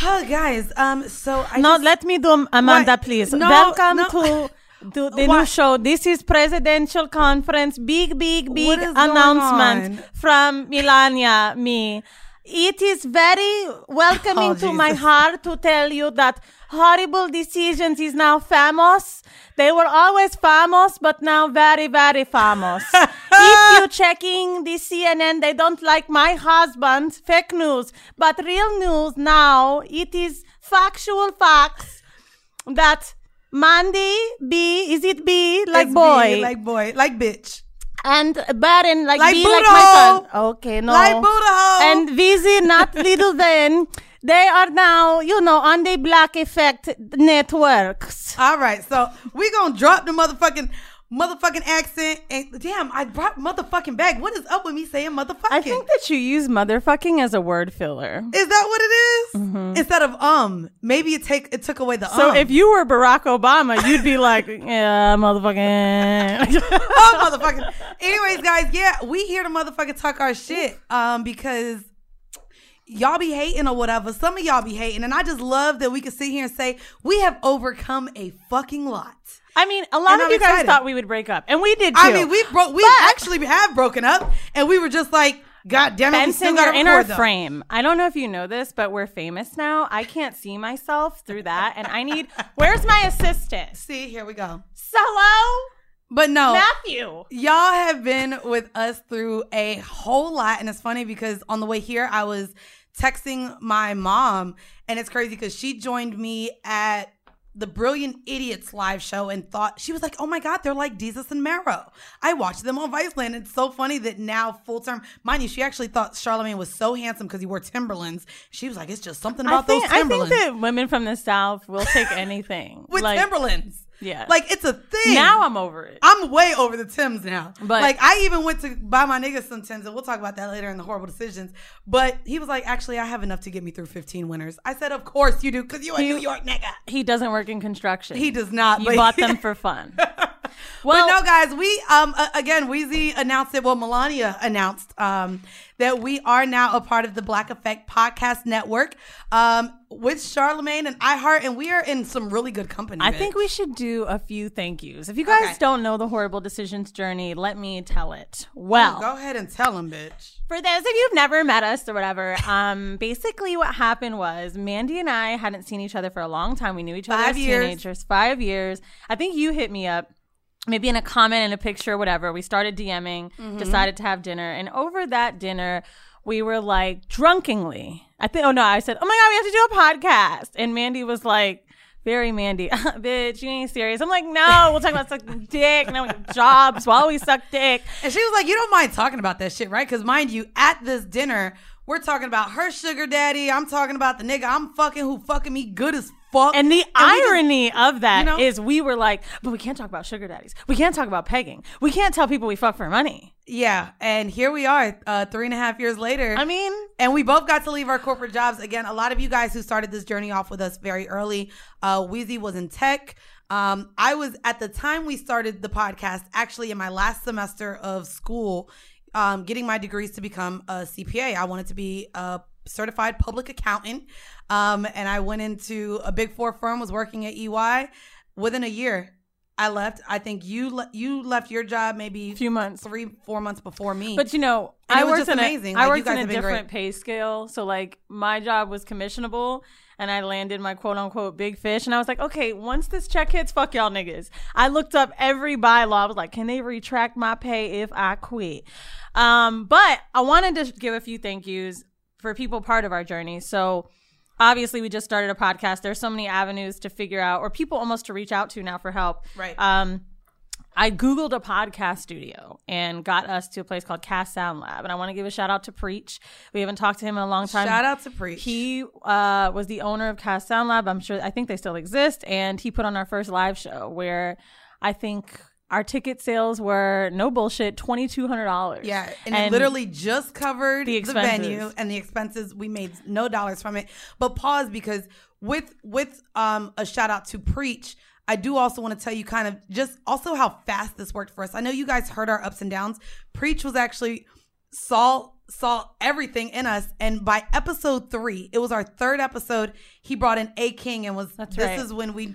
Huh, guys. Um, so I No, just- let me do Amanda, What? please. No, Welcome no. to to the new show. This is presidential conference. Big, big, big What is going announcement from Melania. Me. It is very welcoming Oh, to my heart to tell you that horrible decisions is now famous. They were always famous, but now very, very famous. if you checking the CNN, they don't like my husband. Fake news, but real news now. It is factual facts that Mandy B is it B like It's boy B, like boy, like bitch. And Barron like, Like B Buddha like my son. Okay, no. Like Buddha. And Vizzy, not Little then. They are now, you know, on the Black Effect networks. All right, so we gonna drop the motherfucking motherfucking accent. And damn, I brought motherfucking back. What is up with me saying motherfucking? I think that you use motherfucking as a word filler. is that what it is? Instead of um, maybe it take it took away the Mm-hmm. So um. if you were Barack Obama, you'd be like, yeah, motherfucking. oh motherfucking. Anyways, guys, yeah, we here to motherfucking talk our shit. Um, because y'all be hating or whatever. Some of y'all be hating, and I just love that we can sit here and say we have overcome a fucking lot. I mean, a lot And of I'm you guys thought we would break up, and we did too. I mean, we broke. We But- actually have broken up, and we were just like, God damn it, we still got in our frame. I don't know if you know this, but we're famous now. I can't see myself through that, and I need. Where's my assistant? See, here we go. Solo. But no, Matthew. y'all have been with us through a whole lot and it's funny because on the way here i was texting my mom and it's crazy because she joined me at the brilliant idiots live show and thought she was like oh my god they're like Desus and Mero. i watched them on viceland it's so funny that now full term mind you she actually thought charlamagne was so handsome because he wore timberlands she was like it's just something about think, those I think that women from the South will take anything. with like, timberlands Yeah. like it's a thing Now I'm over it. I'm way over the Tims now. But- like I even went to buy my niggas some Tims, and we'll talk about that later in the horrible decisions. But he was like, actually, I have enough to get me through 15 winners. I said, of course you do, because you a New York nigga. he doesn't work in construction. He does not. You bought them for fun. But Well, no, guys, we um uh, again, Weezy announced it. Well, Melania announced um that we are now a part of the Black Effect Podcast Network um with Charlamagne and iHeart, and we are in some really good company. I bitch. think we should do a few thank yous. If you guys Okay. don't know the horrible decisions journey, let me tell it. Well, go ahead and tell them, bitch. For those of you who've never met us or whatever, um, basically what happened was Mandy and I hadn't seen each other for a long time. We knew each other Five as years. teenagers, five years. I think you hit me up, maybe in a comment in a picture, whatever. We started DMing, Mm-hmm. decided to have dinner, and over that dinner, we were like drunkenly. I think. Oh no, I said, "Oh my god, we have to do a podcast," and Mandy was like. Very Mandy, bitch, you ain't serious. I'm like, no, we'll talk about sucking dick, no jobs while we suck dick. And she was like, You don't mind talking about that shit, right? Because mind you, at this dinner, we're talking about her sugar daddy. I'm talking about the nigga I'm fucking who fucking me good as fuck. And the just- irony of that is, you know? we were like, but we can't talk about sugar daddies. We can't talk about pegging. We can't tell people we fuck for money. yeah. And here we are, uh, three and a half years later. I mean, and we both got to leave our corporate jobs. Again, a lot of you guys who started this journey off with us very early. Uh, Weezy was in tech. Um, I was at the time we started the podcast, actually in my last semester of school, um, getting my degrees to become a CPA. I wanted to be a certified public accountant. Um, and I went into a big four firm, was working at EY. Within a year, I left. I think you le- you left your job maybe a few months. three, four months before me. But you know, And I was worked just in amazing. A, I Like, worked in a been great. different pay scale. So like my job was commissionable and I landed my quote unquote big fish. And I was like, okay, once this check hits, fuck y'all niggas. I looked up every bylaw. I was like, can they retract my pay if I quit? Um, but I wanted to give a few thank yous for people part of our journey. So obviously we just started a podcast. There's so many avenues to figure out or people almost to reach out to now for help. Right. Um, I Googled a podcast studio and got us to a place called Cast Sound Lab. And I want to give a shout out to Preach. We haven't talked to him in a long time. Shout out to Preach. He uh, was the owner of Cast Sound Lab. I'm sure, I think they still exist. And he put on our first live show where I think our ticket sales were no bullshit, $2,200. Yeah, and, it literally just covered the the, venue and the expenses. We made no dollars from it. But pause because with with um a shout out to Preach, I do also want to tell you kind of just also how fast this worked for us. I know you guys heard our ups and downs. Preach was actually saw saw everything in us and by episode three it was our third episode he brought in a king and was That's this right. is when we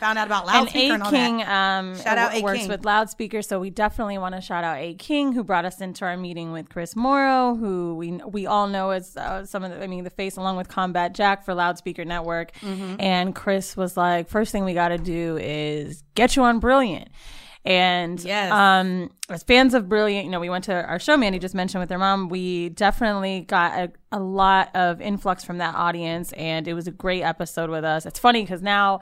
found out about loudspeaker and, A King um, Shout out A. works King. with loudspeakers, so we definitely want to shout out A King, who brought us into our meeting with Chris Morrow, who we we all know as uh, some of the, I mean the face along with Combat Jack for Loudspeaker Network, Mm-hmm. and Chris was like, first thing we got to do is get you on Brilliant. And Yes. um, as fans of Brilliant, you know, we went to our show, Mandy just mentioned with their mom. We definitely got a, a lot of influx from that audience, and it was a great episode with us. It's funny because now,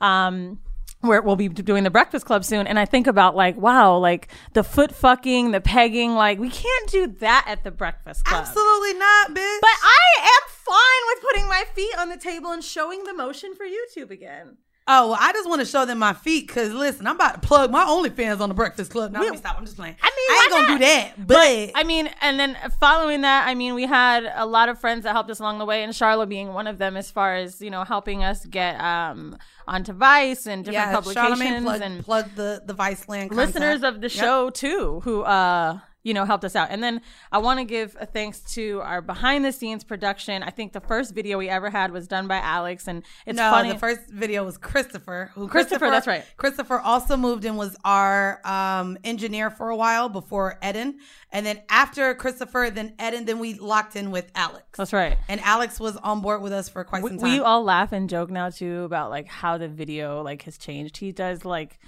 um, where we'll be doing the Breakfast Club soon, and I think about like, wow, like the foot fucking, the pegging, like we can't do that at the Breakfast Club. absolutely not bitch But I am fine with putting my feet on the table and showing the motion for YouTube again. Oh, well, I just want to show them my feet because listen, I'm about to plug my OnlyFans on the Breakfast Club. Now, let me stop. I'm just playing. I mean, I ain't gonna not? do that, but, I mean, and then following that, I mean, we had a lot of friends that helped us along the way, and Charlotte being one of them, as far as you know, helping us get um onto Vice and different yeah, publications plug, and plug the the Vice Land listeners content. of the Yep. show too, who uh you know helped us out. And then I want to give a thanks to our behind the scenes production. I think the first video we ever had was done by Alex, and it's no, funny. the first video was Christopher. Who Christopher, that's right. Christopher also moved and was our um, engineer for a while before Eden, and then after Christopher, then Eden, then we locked in with Alex. That's right. And Alex was on board with us for quite we, some time. we all laugh and joke now too about like how the video like has changed. He does like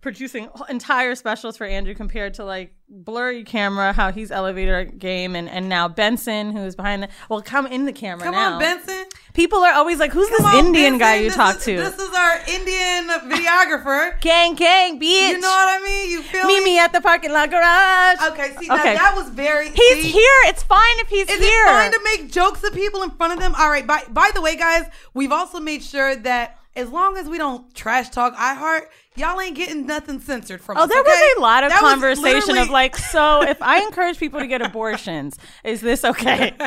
producing entire specials for Andrew compared to like blurry camera, how he's elevated our game, and and now Benson who's behind the well, come in the camera Come now. on, Benson. People are always like, who's Come this on, Indian guy you talk is- to? This is our Indian videographer. gang, gang, bitch. You know what I mean? You feel me? Meet me at the parking lot garage. Okay, see, now Okay. that was very. He's see, here. It's fine if he's Is here. it fine to make jokes of people in front of them? All right. By by the way, guys, we've also made sure that as long as we don't trash talk iHeart, y'all ain't getting nothing censored from Oh, us. there okay? was a lot of That conversation literally- of like, so if I encourage people to get abortions, is this okay?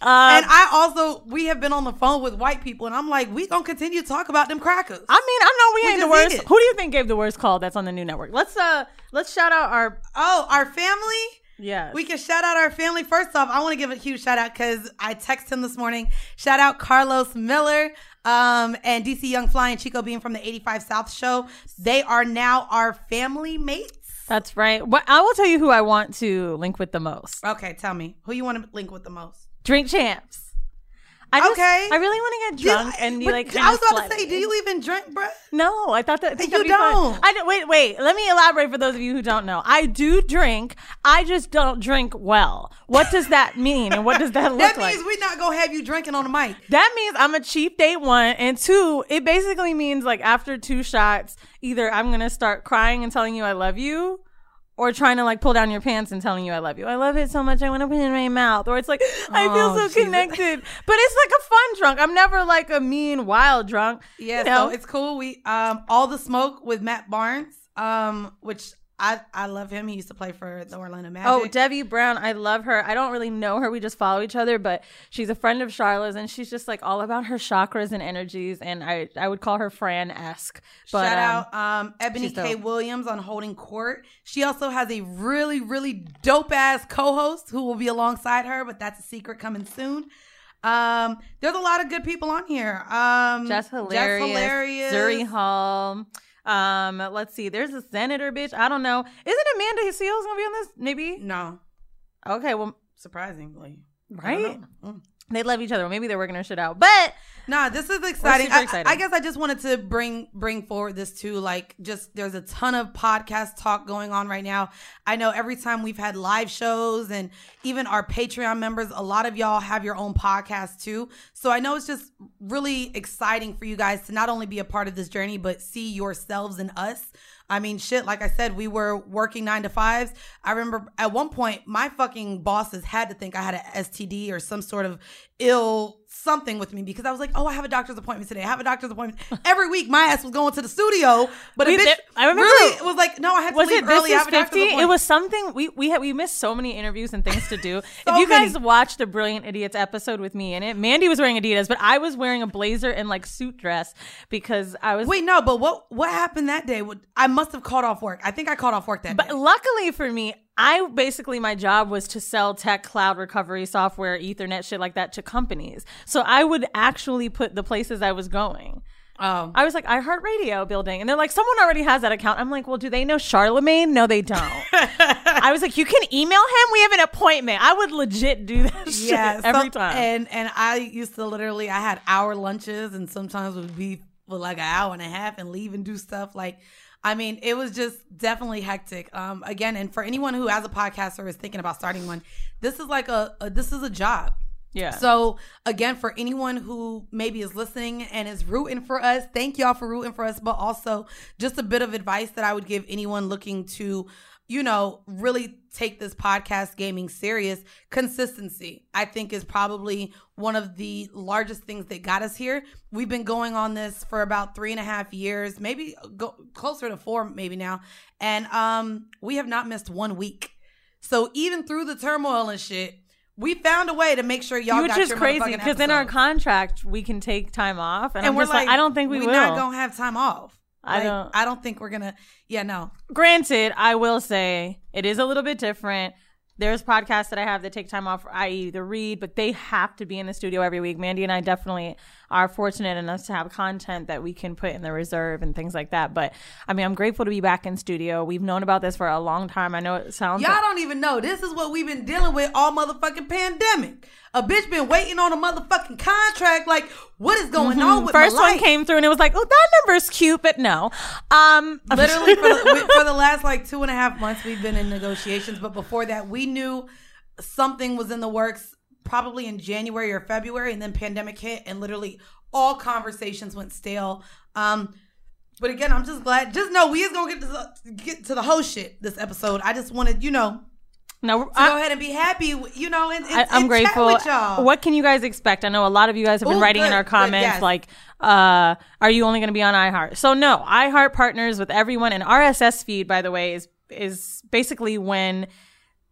Um, And I also we have been on the phone with white people, and I'm like, we gonna continue to talk about them crackers. I mean, I know we, We ain't the worst. Who do you think gave the worst call that's on the new network? Let's uh let's shout out our oh, our family. yeah. We can shout out our family. First off, I want to give a huge shout out because I texted him this morning. Shout out Carlos Miller um, and DC Young Fly and Chico Bean from the 85 South show. They are now our family mates. that's right. What I will tell you who I want to link with the most. Okay, tell me who you want to link with the most. Drink champs. I just, Okay. I really want to get drunk and be like. I was about to say, do you even drink, bruh? No, I thought that. I think You fun. don't. I don't. Wait, wait. Let me elaborate for those of you who don't know. I do drink. I just don't drink well. What does that mean, and what does that look like? That like? means we're not gonna have you drinking on the mic. That means I'm a cheap date one, and two, it basically means like after two shots, either I'm gonna start crying and telling you I love you, or trying to like pull down your pants and telling you I love you. I love it so much I want to put it in my mouth, or it's like I feel Oh, so Jesus. connected. But it's like a fun drunk. I'm never like a mean wild drunk. Yeah, you know? so it's cool. We um all the smoke with Matt Barnes, um, which I I love him. He used to play for the Orlando Magic. Oh, Debbie Brown, I love her. I don't really know her. We just follow each other, but she's a friend of Charlotte's, and she's just like all about her chakras and energies. And I, I would call her Fran esque. Shout um, out um, Ebony K. Williams on Holding Court. She also has a really, really dope ass co host who will be alongside her, but that's a secret coming soon. Um, there's a lot of good people on here. Um, Jess hilarious, hilarious. Zuri Hall. Um, let's see. There's a senator bitch. I don't know. Isn't Amanda Seales gonna be on this? Maybe. No, Okay. Well, surprisingly. Right. Mm. They love each other. Maybe they're working her shit out. But Nah, this is exciting. super I, excited. I guess I just wanted to bring bring forward this too. Like, just there's a ton of podcast talk going on right now. I know every time we've had live shows and even our Patreon members, a lot of y'all have your own podcast too. So I know it's just really exciting for you guys to not only be a part of this journey, but see yourselves in us. I mean, shit, like I said, we were working nine to fives. I remember at one point, my fucking bosses had to think I had an STD or some sort of ill something with me because I was like, oh, I have a doctor's appointment today. I have a doctor's appointment. Every week, my ass was going to the studio, but a bitch there- I remember- really was like, no, I had to Was leave it this early. I is a fifty? It was something we we had we missed so many interviews and things to do. So if you guys many. watched the Brilliant Idiots episode with me in it, Mandy was wearing Adidas, but I was wearing a blazer and like suit dress because I was. Wait, no, but what what happened that day? I must have called off work. I think I called off work that But day. luckily for me, I basically my job was to sell tech, cloud recovery software, Ethernet, shit like that to companies. So I would actually put the places I was going. Oh. I was like, iHeartRadio building. And they're like, someone already has that account. I'm like, well, do they know Charlamagne? No, they don't. I was like, you can email him. We have an appointment. I would legit do that shit yeah, so- every time. And and I used to literally I had hour lunches and sometimes would be for like an hour and a half and leave and do stuff like I mean, it was just definitely hectic. Um, again, and for anyone who has a podcast or is thinking about starting one, this is like a, a this is a job. yeah. So again, for anyone who maybe is listening and is rooting for us, thank y'all for rooting for us. But also, just a bit of advice that I would give anyone looking to, you know, really take this podcast gaming serious. Consistency, I think, is probably one of the largest things that got us here. We've been going on this for about three and a half years, maybe go closer to four, maybe now, and um, we have not missed one week. So even through the turmoil and shit, we found a way to make sure y'all Which is crazy because in our contract we can take time off, and, I'm we're just like, I don't think we we're will. not gonna have time off. I Like, don't- I don't think we're gonna. Yeah, no. Granted, I will say it is a little bit different. There's podcasts that I have that take time off, i.e., the read, but they have to be in the studio every week. Mandy and I definitely are fortunate enough to have content that we can put in the reserve and things like that. But I mean, I'm grateful to be back in studio. We've known about this for a long time. I know it sounds Y'all don't even know. This is what we've been dealing with all motherfucking pandemic. A bitch been waiting on a motherfucking contract. Like, what is going on with Mm-hmm. First one came through and it was like, oh, that number's cute, but no. Um, Literally for the, for the last like two and a half months, we've been in negotiations. But before that, we knew something was in the works, probably in January or February, and then pandemic hit, and literally all conversations went stale. Um, but again, I'm just glad. Just know we is gonna get to the, get to the whole shit this episode. I just wanted, you know, no, to I- go ahead and be happy. You know, and, and, I, I'm and grateful. Chat with y'all. What can you guys expect? I know a lot of you guys have been Ooh, writing in good, our good, comments yes. like, uh, "Are you only going to be on iHeart?" So no, iHeart partners with everyone, and RSS feed, by the way, is is basically when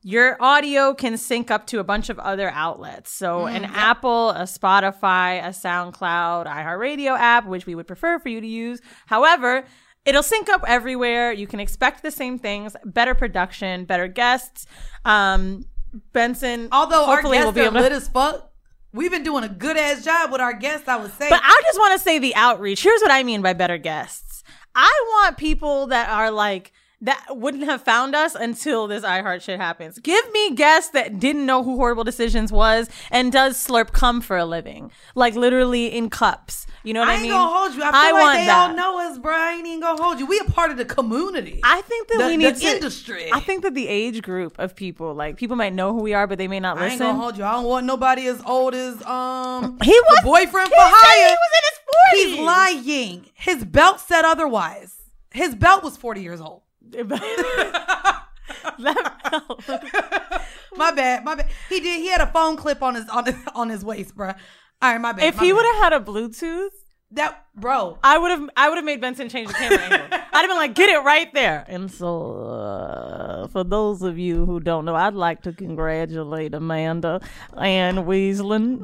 your audio can sync up to a bunch of other outlets. So Mm, an Apple, a Spotify, a SoundCloud, iHeartRadio app, which we would prefer for you to use. However, it'll sync up everywhere. You can expect the same things, better production, better guests. Um, Benson, Although our guests will be are able to- lit as fuck, we've been doing a good ass job with our guests. I would say. But I just want to say the outreach. Here's what I mean by better guests. I want people that are like that wouldn't have found us until this iHeart shit happens. Give me guests that didn't know who Horrible Decisions was and does slurp cum for a living, like literally in cups. You know what I, mean? I ain't gonna hold you. I feel like want they that. all know us, bro. I ain't even gonna hold you. We a part of the community. I think that The- we need the to, industry. I think that the age group of people, like people might know who we are, but they may not I ain't listen. gonna hold you. I don't want nobody as old as um He was the boyfriend for hire. He was in his He's lying. His belt said otherwise. His belt was forty years old. My bad. My bad. He did. He had a phone clip on his on his on his waist, bro. All right, my bad. if my he would have had a Bluetooth, that, bro. I would have I would have made Benson change the camera angle. I'd have been like, get it right there. And so, uh, for those of you who don't know, I'd like to congratulate Amanda and Weaslin.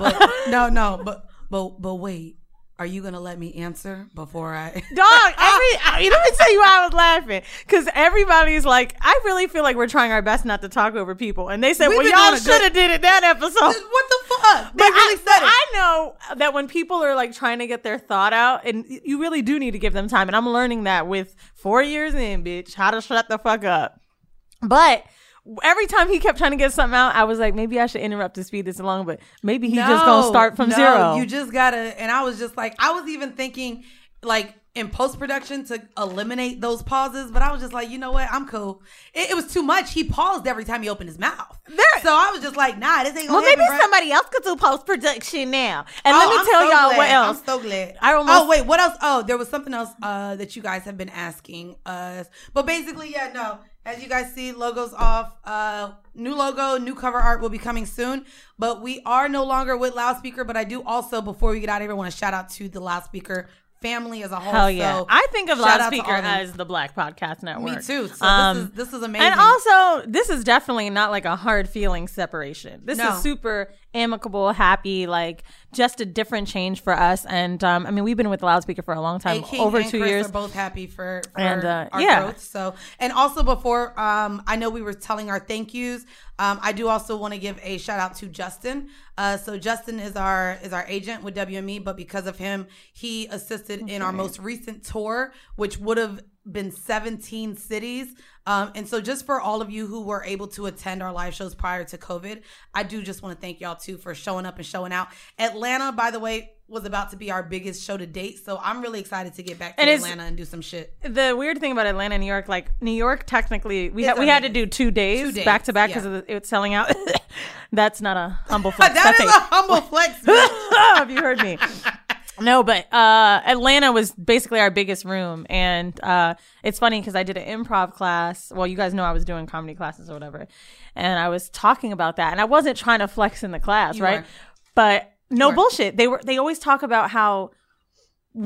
no, no, but but but wait. Are you gonna let me answer before I? Dog, every I, let me tell you why I was laughing because everybody's like, I really feel like we're trying our best not to talk over people, and they said, We've "Well, y'all should have did it that episode." what the fuck? They But really I, said it. I know that when people are like trying to get their thought out, and you really do need to give them time. And I'm learning that with four years in, bitch, how to shut the fuck up. But every time he kept trying to get something out, I was like, maybe I should interrupt to speed this along. But maybe he just gonna start from no, zero. You just gotta. And I was just like, I was even thinking, like in post production to eliminate those pauses, but I was just like, you know what? I'm cool. It, it was too much. He paused every time he opened his mouth. There- so I was just like, nah, this ain't Well, maybe happen, somebody else could do post production now. And Oh, let me I'm tell so y'all glad. what else. I'm so glad. I almost- oh wait, what else? Oh, there was something else uh, that you guys have been asking us. But basically, yeah, no. As you guys see, logos off. Uh, new logo, new cover art will be coming soon. But we are no longer with Loudspeaker. But I do also, before we get out of here, want to shout out to the Loudspeaker family as a whole. Hell yeah! So, I think of shout out to Loudspeaker as the Black Podcast Network. me too. So Um, this is this is amazing. And also, this is definitely not like a hard feeling separation. This No. is super amicable, happy, like just a different change for us. And um, I mean, we've been with Loudspeaker for a long time, over two Chris years. are both happy for, for And, uh, our yeah. growth. So, and also before, um, I know we were telling our thank yous. Um, I do also want to give a shout out to Justin. Uh, so Justin is our is our agent with WME, but because of him, he assisted in our most recent tour, which would have been 17 cities. Um, and so just for all of you who were able to attend our live shows prior to COVID, I do just want to thank y'all too for showing up and showing out. Atlanta, by the way, was about to be our biggest show to date. So I'm really excited to get back to And Atlanta and do some shit. the weird thing about Atlanta New York, like New York, technically we had we had to do two days, Two days, back to back because yeah. it was selling out. That's not a humble flex. that That's is a- a humble flex. have you heard me? No, but uh, Atlanta was basically our biggest room, and uh, it's funny because I did an improv class. Well, you guys know I was doing comedy classes or whatever, and I was talking about that, and I wasn't trying to flex in the class, You right? But no bullshit. They were. They always talk about how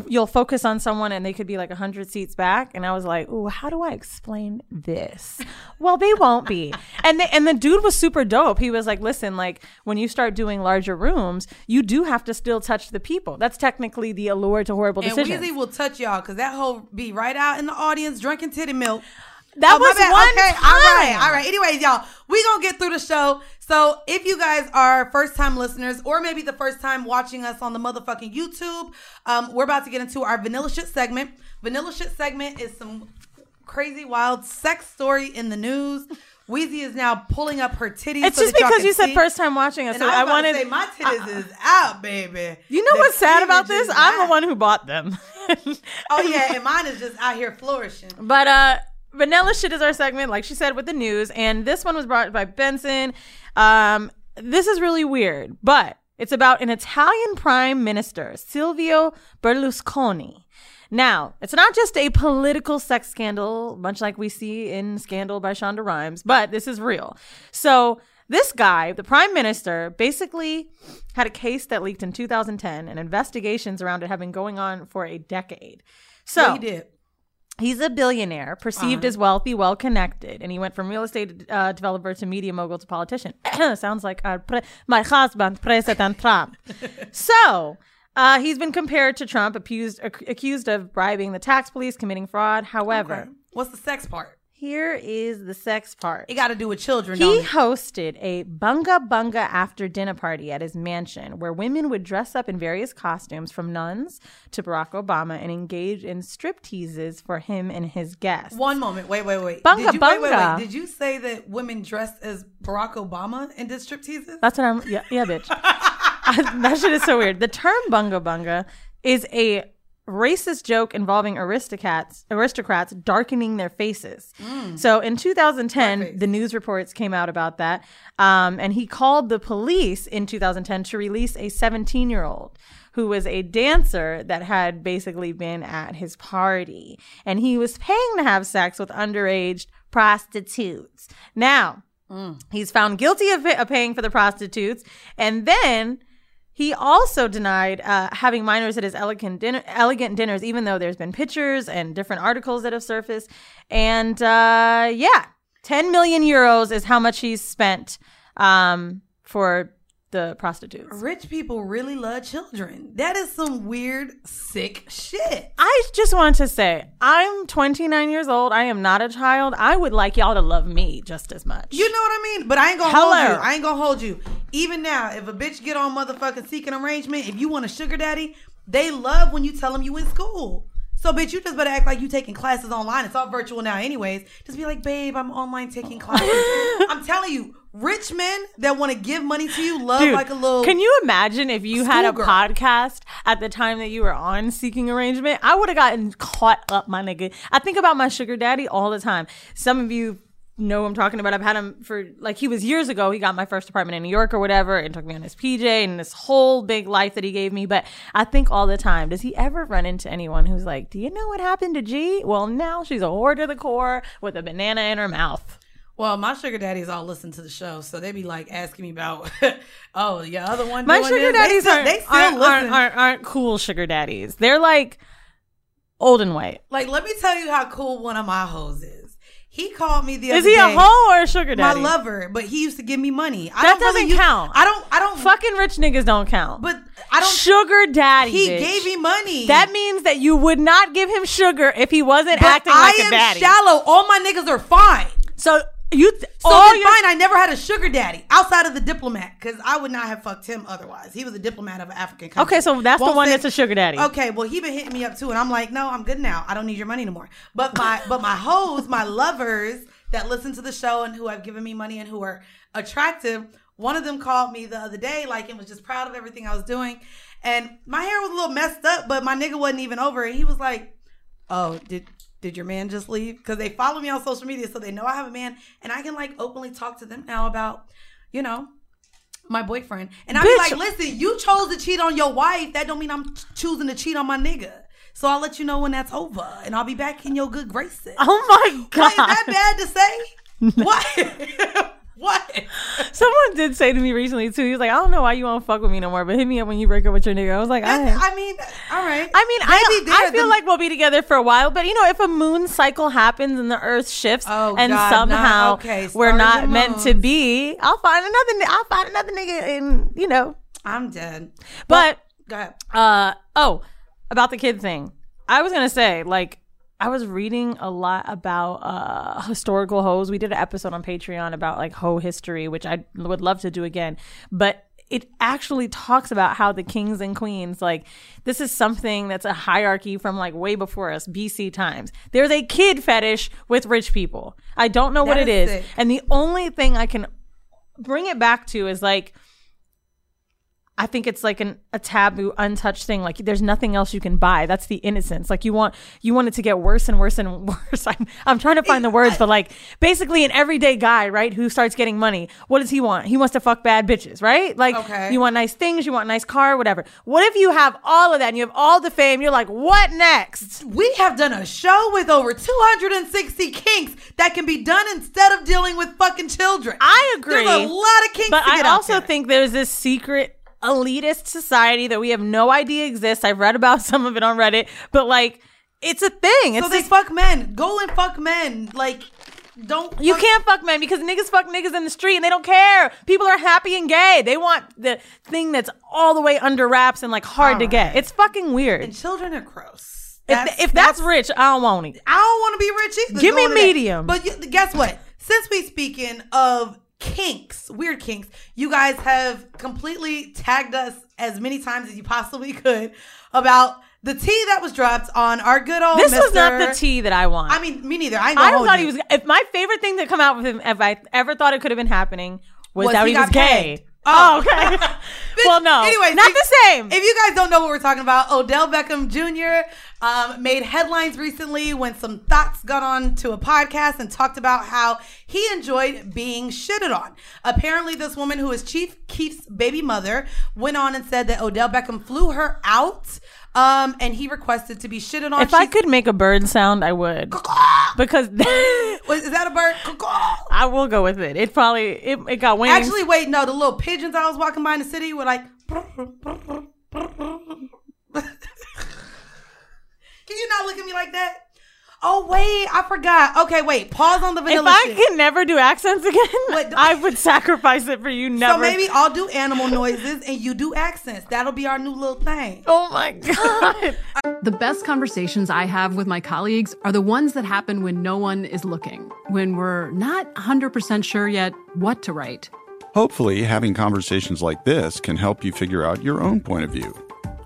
you'll focus on someone and they could be like 100 seats back and i was like ooh how do i explain this? Well they won't be. And the, and the dude was super dope. He was like listen like when you start doing larger rooms you do have to still touch the people. That's technically the allure to horrible and decisions. Weezy will touch y'all because that whole be right out in the audience drinking titty milk. That Oh, was one okay, time. all right, all right. Anyways, y'all, we gonna get through the show. So if you guys are first time listeners, or maybe the first time watching us on the motherfucking YouTube, um, we're about to get into our vanilla shit segment. Vanilla shit segment is some crazy, wild sex story in the news. Weezy is now pulling up her titties. it's so just because you said see. first time watching us so I, i wanted to say my titties is out, baby. you know The what's sad about this i'm the one who bought them Oh yeah, and mine is just out here flourishing. But uh vanilla shit is our segment, like she said, with the news. And this one was brought by Benson. Um, this is really weird, but it's about an Italian prime minister, Silvio Berlusconi. Now, it's not just a political sex scandal, much like we see in Scandal by Shonda Rhimes, but this is real. So, this guy, the prime minister, basically had a case that leaked in 2010, and investigations around it have been going on for a decade. So, he did. He's a billionaire, perceived as wealthy, well connected, and he went from real estate uh, developer to media mogul to politician. Sounds like pre- my husband, President Trump. so uh, he's been compared to Trump, accused ac- accused of bribing the tax police, committing fraud. However, Okay. What's the sex part? Here is the sex part. It got to do with children. He hosted a bunga bunga after dinner party at his mansion where women would dress up in various costumes from nuns to Barack Obama and engage in strip teases for him and his guests. One moment. Wait, wait, wait. Bunga, did you, Wait, wait, bunga. wait. Did you say that women dressed as Barack Obama and did stripteases? That's what I'm. Yeah, yeah, bitch. I- that shit is so weird. The term bunga bunga is a racist joke involving aristocrats aristocrats darkening their faces. So in 2010, Blackface. the news reports came out about that, um, and he called the police in 2010 to release a 17 year old. Who was a dancer that had basically been at his party and he was paying to have sex with underage prostitutes. Now, He's found guilty of, of paying for the prostitutes, and then he also denied uh, having minors at his elegant dinner, elegant dinners, even though there's been pictures and different articles that have surfaced. And uh, yeah, 10 million euros is how much he's spent um, for the prostitutes. Rich people really love children. That is some weird, sick shit. I just want to say, I'm 29 years old. I am not a child. I would like y'all to love me just as much. You know what I mean? But I ain't gonna Hello. hold you. I ain't gonna hold you. Even now, if a bitch get on motherfucking seeking arrangement, if you want a sugar daddy, they love when you tell them you in school. So, bitch, you just better act like you taking classes online. It's all virtual now, anyways. Just be like, babe, I'm online taking classes. I'm telling you, rich men that want to give money to you love Dude, like a little. Can you imagine if you had a schoolgirl. podcast at the time that you were on Seeking Arrangement? I would have gotten caught up, my nigga. I think about my sugar daddy all the time. Some of you know who I'm talking about. I've had him for like he was years ago. He got my first apartment in New York or whatever, and took me on his PJ and this whole big life that he gave me. But I think all the time, does he ever run into anyone who's like, "Do you know what happened to G?" Well, now she's a whore to the core with a banana in her mouth. Well, my sugar daddies all listen to the show, so they be like asking me about, oh, your other one. My sugar this? daddies they still, aren't, they still aren't, aren't, aren't, aren't cool sugar daddies. They're like old and white. Like, let me tell you how cool one of my hoes is. He called me the Is other Is he a hoe or a sugar daddy? My lover, but he used to give me money. I That don't really doesn't use- count. I don't. I don't. Fucking rich niggas don't count. But I don't. sugar daddy. he bitch. gave me money. That means that you would not give him sugar if he wasn't but acting I like a am daddy. shallow. All my niggas are fine. so you th- So all your fine. I never had a sugar daddy outside of the diplomat because I would not have fucked him otherwise. He was a diplomat of an African country. Okay, so that's the Won't one say- that's a sugar daddy. Okay, well he been hitting me up too, and I'm like, no, I'm good now. I don't need your money anymore. But my but my hoes, my lovers that listen to the show and who have given me money and who are attractive. One of them called me the other day, like, and was just proud of everything I was doing. And my hair was a little messed up, but my nigga wasn't even over it. He was like, "Oh, did did your man just leave?" Because they follow me on social media, so they know I have a man, and I can like openly talk to them now about, you know, my boyfriend. And I'm like, listen, you chose to cheat on your wife. That don't mean I'm choosing to cheat on my nigga. So I'll let you know when that's over, and I'll be back in your good graces. Oh my god! is that bad to say? what? what? Someone did say to me recently too. He was like, "I don't know why you won't fuck with me no more, but hit me up when you break up with your nigga." I was like, "I." I mean, all right. I mean, Maybe I, I feel the- like we'll be together for a while, but you know, if a moon cycle happens and the Earth shifts, Oh, and God, somehow okay, we're not meant to be, I'll find another. I'll find another nigga, and you know. I'm dead. But Go ahead. uh oh, about the kid thing, I was gonna say like. I was reading a lot about uh, historical hoes. We did an episode on Patreon about like hoe history, which I would love to do again. But it actually talks about how the kings and queens, like, this is something that's a hierarchy from like way before us, BC times. There's a kid fetish with rich people. I don't know what That it is is. sick. And the only thing I can bring it back to is like, I think it's like an a taboo, untouched thing. Like there's nothing else you can buy. That's the innocence. Like you want you want it to get worse and worse and worse. I'm I'm trying to find the words, but like basically an everyday guy, right, who starts getting money. What does he want? He wants to fuck bad bitches, right? Like Okay. you want nice things, you want a nice car, whatever. What if you have all of that and you have all the fame? You're like, what next? We have done a show with over 260 kinks that can be done instead of dealing with fucking children. I agree. There's a lot of kinks But to I also think there's this secret elitist society that we have no idea exists. I've read about some of it on Reddit, but like it's a thing. It's so they this- fuck men. Go and fuck men. Like, don't. you can't fuck men because niggas fuck niggas in the street and they don't care. People are happy and gay. They want the thing that's all the way under wraps and like hard to get. It's fucking weird. And children are gross. if, if that's, rich, I don't want it. I don't want to be rich either. Give me to that. medium. But you, guess what? Since we speaking of kinks, weird kinks, you guys have completely tagged us as many times as you possibly could about the tea that was dropped on our good old. This was not the tea that I want. I mean, me neither. I, I thought you. he was. If my favorite thing to come out with him, if I ever thought it could have been happening, was, Was that he he, was gay. paid. Oh, Oh. okay. Well, no. Anyway, not if- the same. If you guys don't know what we're talking about, Odell Beckham Jr. Um, made headlines recently when some thoughts got on to a podcast and talked about how he enjoyed being shitted on. Apparently, this woman who is Chief Keef's baby mother went on and said that Odell Beckham flew her out. Um, and he requested to be shitted on. if I could make a bird sound, I would. Because is that a bird? I will go with it. It probably it, it got wings. Actually, wait, no, the little pigeons I was walking by in the city were like. Can you not look at me like that? Oh wait, I forgot. Okay, wait. Pause on the vanilla. if I shit. can never do accents again, Wait, I would sacrifice it for you. Never. so maybe I'll do animal noises and you do accents. That'll be our new little thing. Oh my god. The best conversations I have with my colleagues are the ones that happen when no one is looking, when we're not 100% sure yet what to write. Hopefully, having conversations like this can help you figure out your own point of view.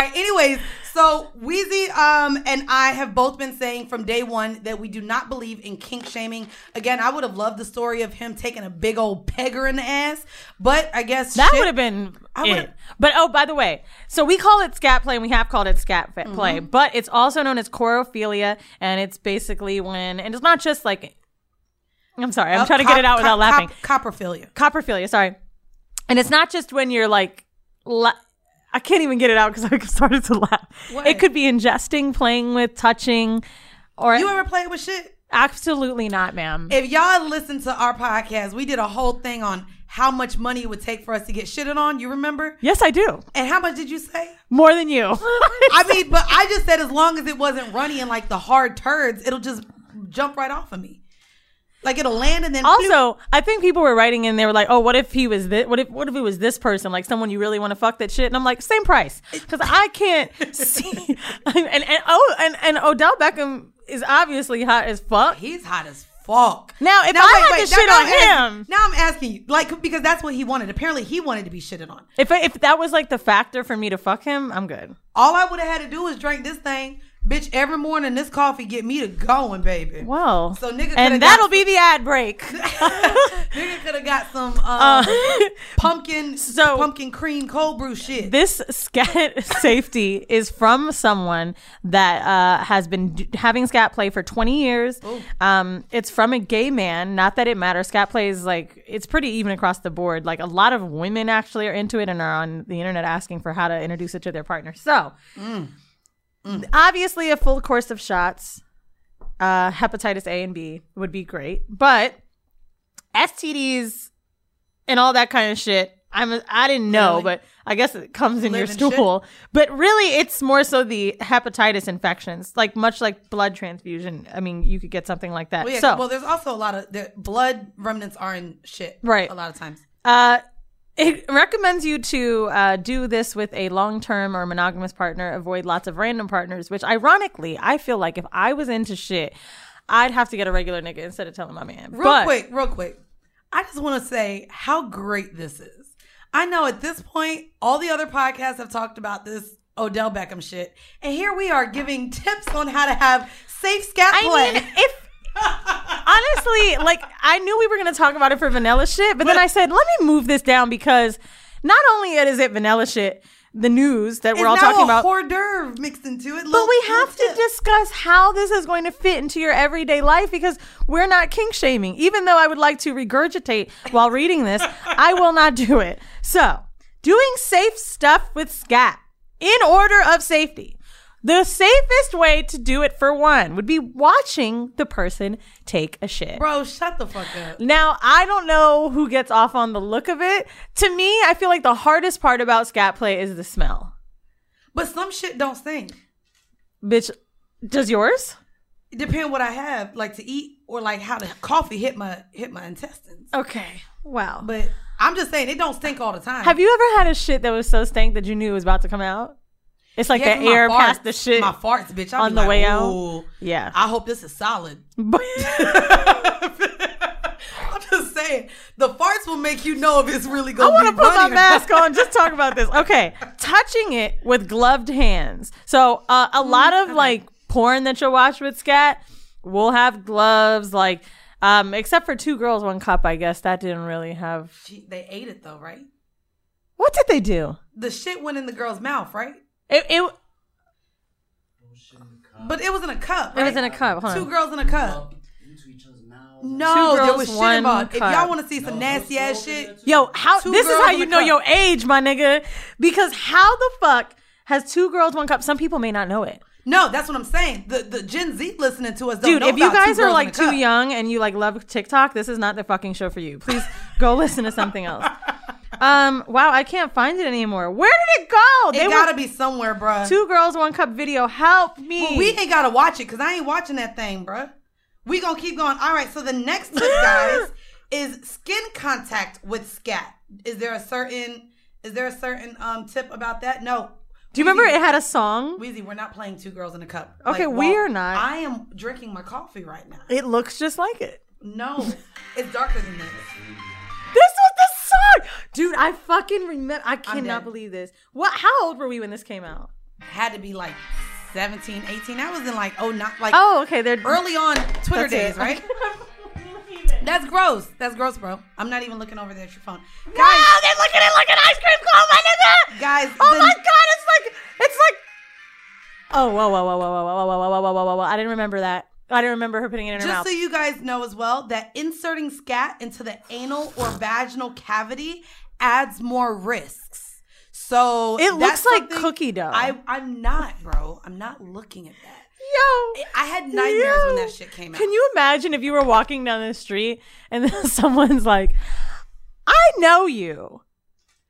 Right, anyways, so Weezy um, and I have both been saying from day one that we do not believe in kink shaming. Again, I would have loved the story of him taking a big old pegger in the ass, but I guess That would have been I it. would've- But oh, by the way, so we call it scat play, and we have called it scat fa- play, Mm-hmm. but it's also known as chorophilia, and it's basically when, and it's not just like, I'm sorry, I'm Uh, trying to get it out without cop- laughing. cop- copperphilia. Copperphilia, sorry, and it's not just when you're like, la- I can't even get it out because I started to laugh. What? It could be ingesting, playing with, touching, or You ever play with shit? absolutely not, ma'am. If y'all listen to our podcast, we did a whole thing on how much money it would take for us to get shitted on. You remember? yes, I do. And how much did you say? More than you. I mean, but I just said as long as it wasn't runny and like the hard turds, it'll just jump right off of me. Like it'll land and then Also, I think people were writing in. They were like, "Oh, what if he was this? What if what if it was this person? Like someone you really want to fuck that shit?" And I'm like, "Same price," because I can't see. and, and oh, and and Odell Beckham is obviously hot as fuck. he's hot as fuck. Now, if I had to shit now on I'm him- now I'm asking you, like, because that's what he wanted. Apparently, he wanted to be shitted on. If if that was like the factor for me to fuck him, I'm good. All I would have had to do was drink this thing, bitch. Every morning, this coffee get me to going, baby. Well, So nigga and that'll some- be the ad break. Nigga could have got some um, pumpkin, Uh, so- pumpkin cream cold brew shit. this scat safety is from someone that uh, has been d- having scat play for 20 years. Um, it's from a gay man. Not that it matters. Scat play is like it's pretty even across the board. Like a lot of women actually are into it and are on the internet asking for how to introduce it to their partner. So obviously, a full course of shots, uh, hepatitis A and B would be great, but STDs and all that kind of shit. I'm I didn't know, Really? but I guess it comes in your stool. But really, it's more so the hepatitis infections, like much like blood transfusion. I mean, you could get something like that. well, yeah, so, well, there's also a lot of the blood remnants are in shit, Right. A lot of times. Uh, it recommends you to uh, do this with a long term or monogamous partner. Avoid lots of random partners, which ironically, I feel like if I was into shit, I'd have to get a regular nigga instead of telling my man. Real But- quick, real quick. I just want to say how great this is. I know at this point, all the other podcasts have talked about this Odell Beckham shit, and here we are giving tips on how to have safe scat I play. mean, if honestly, like I knew we were gonna talk about it for vanilla shit, but then I said, let me move this down because not only is it vanilla shit, the news that we're all talking a about. hors d'oeuvre mixed into it. but we have to discuss how this is going to fit into your everyday life because we're not kink shaming. Even though I would like to regurgitate while reading this, I will not do it. So, doing safe stuff with scat in order of safety. The safest way to do it for one would be watching the person take a shit. Bro, shut the fuck up. Now, I don't know who gets off on the look of it. To me, I feel like the hardest part about scat play is the smell. But some shit don't stink. Bitch, does yours? It depends what I have, like to eat or like how the coffee hit my hit my intestines. Okay. Wow. But I'm just saying it don't stink all the time. Have you ever had a shit that was so stank that you knew it was about to come out? It's like Yeah, the air farts- past the shit. My farts, bitch. I'll on be the like, way out? "Ooh, yeah. I hope this is solid. I'm just saying, the farts will make you know if it's really going. To be a good thing. I want to put my mask on. Just talk about this. Okay, touching it with gloved hands. So uh, a lot of like porn that you'll watch with scat will have gloves. Like, um, except for two girls, one cup. I guess that didn't really have. She- They ate it though, right? What did they do? The shit went in the girl's mouth, right? It it, But it was in a cup. it was in a cup. Hold Two girls in a cup. into each other's mouths. No, Two there was shit one involved. If y'all want to see some No, nasty ass shit. Yo, how Two this is how you know cup. your age, my nigga. Because how the fuck has two girls one cup? Some people may not know it. no, that's what I'm saying. The the Gen Z listening to us, don't Dude, know if you about two guys are like too young and you like love TikTok, this is not the fucking show for you. Please go listen to something else. Um, wow, I can't find it anymore. Where did it go? it gotta be somewhere, bruh. two girls, one cup video. Help me. Well, we ain't gotta watch it because I ain't watching that thing, bruh. We gonna keep going. All right. So the next tip, guys, is skin contact with scat. Is there a certain is there a certain um tip about that? No. Do you remember it had a song? Weezy, we're not playing Two Girls in a Cup. Okay, we are not. I am drinking my coffee right now. It looks just like it. No, it's darker than this. This was the song, dude. I fucking remember. I cannot believe this. What? How old were we when this came out? Had to be like 17, 18. That was in like oh not like Oh, okay. They're early on Twitter days, it. right? That's gross. That's gross, bro. I'm not even looking over there at your phone. Guys, Guys, they're looking at like an ice cream cone, my nigga. guys, Oh the- my god, it's like it's like. Oh whoa whoa whoa whoa whoa whoa whoa whoa whoa whoa whoa whoa! I didn't remember that. I don't remember her putting it in her Just mouth. so you guys know as well, that inserting scat into the anal or vaginal cavity adds more risks. So It looks like cookie dough. I I'm not, bro. I'm not looking at that. Yo, I had nightmares when that shit came out. Can you imagine if you were walking down the street and then someone's like, "I know you.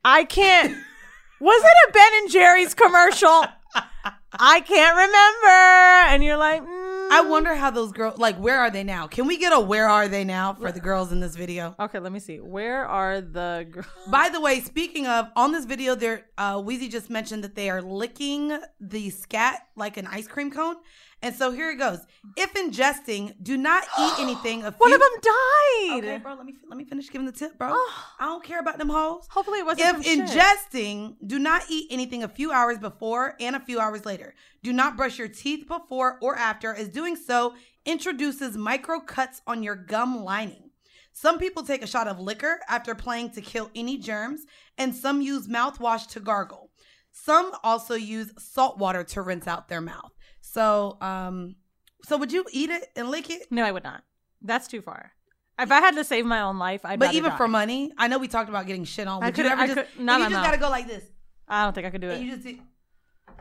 I can't." Was it a Ben and Jerry's commercial? I can't remember. And you're like, mm. I wonder how those girls like where are they now? Can we get a where are they now for the girls in this video? Okay, let me see. Where are the girls? By the way, speaking of on this video, there uh Weezy just mentioned that they are licking the scat like an ice cream cone. And so here it goes. If ingesting, do not eat anything. A few- One of them died. Okay, bro. Let me let me finish giving the tip, bro. I don't care about them hoes. Hopefully it wasn't If from shit. ingesting, do not eat anything a few hours before and a few hours later. Do not brush your teeth before or after, as doing so introduces micro cuts on your gum lining. Some people take a shot of liquor after playing to kill any germs, and some use mouthwash to gargle. Some also use salt water to rinse out their mouth. So, um, so would you eat it and lick it? No, I would not. That's too far. If I had to save my own life, I'd But even die. for money, I know we talked about getting shit on. I Would you couldn't- ever I just? could- not you just mouth. gotta go like this. I don't think I could do And it. you just,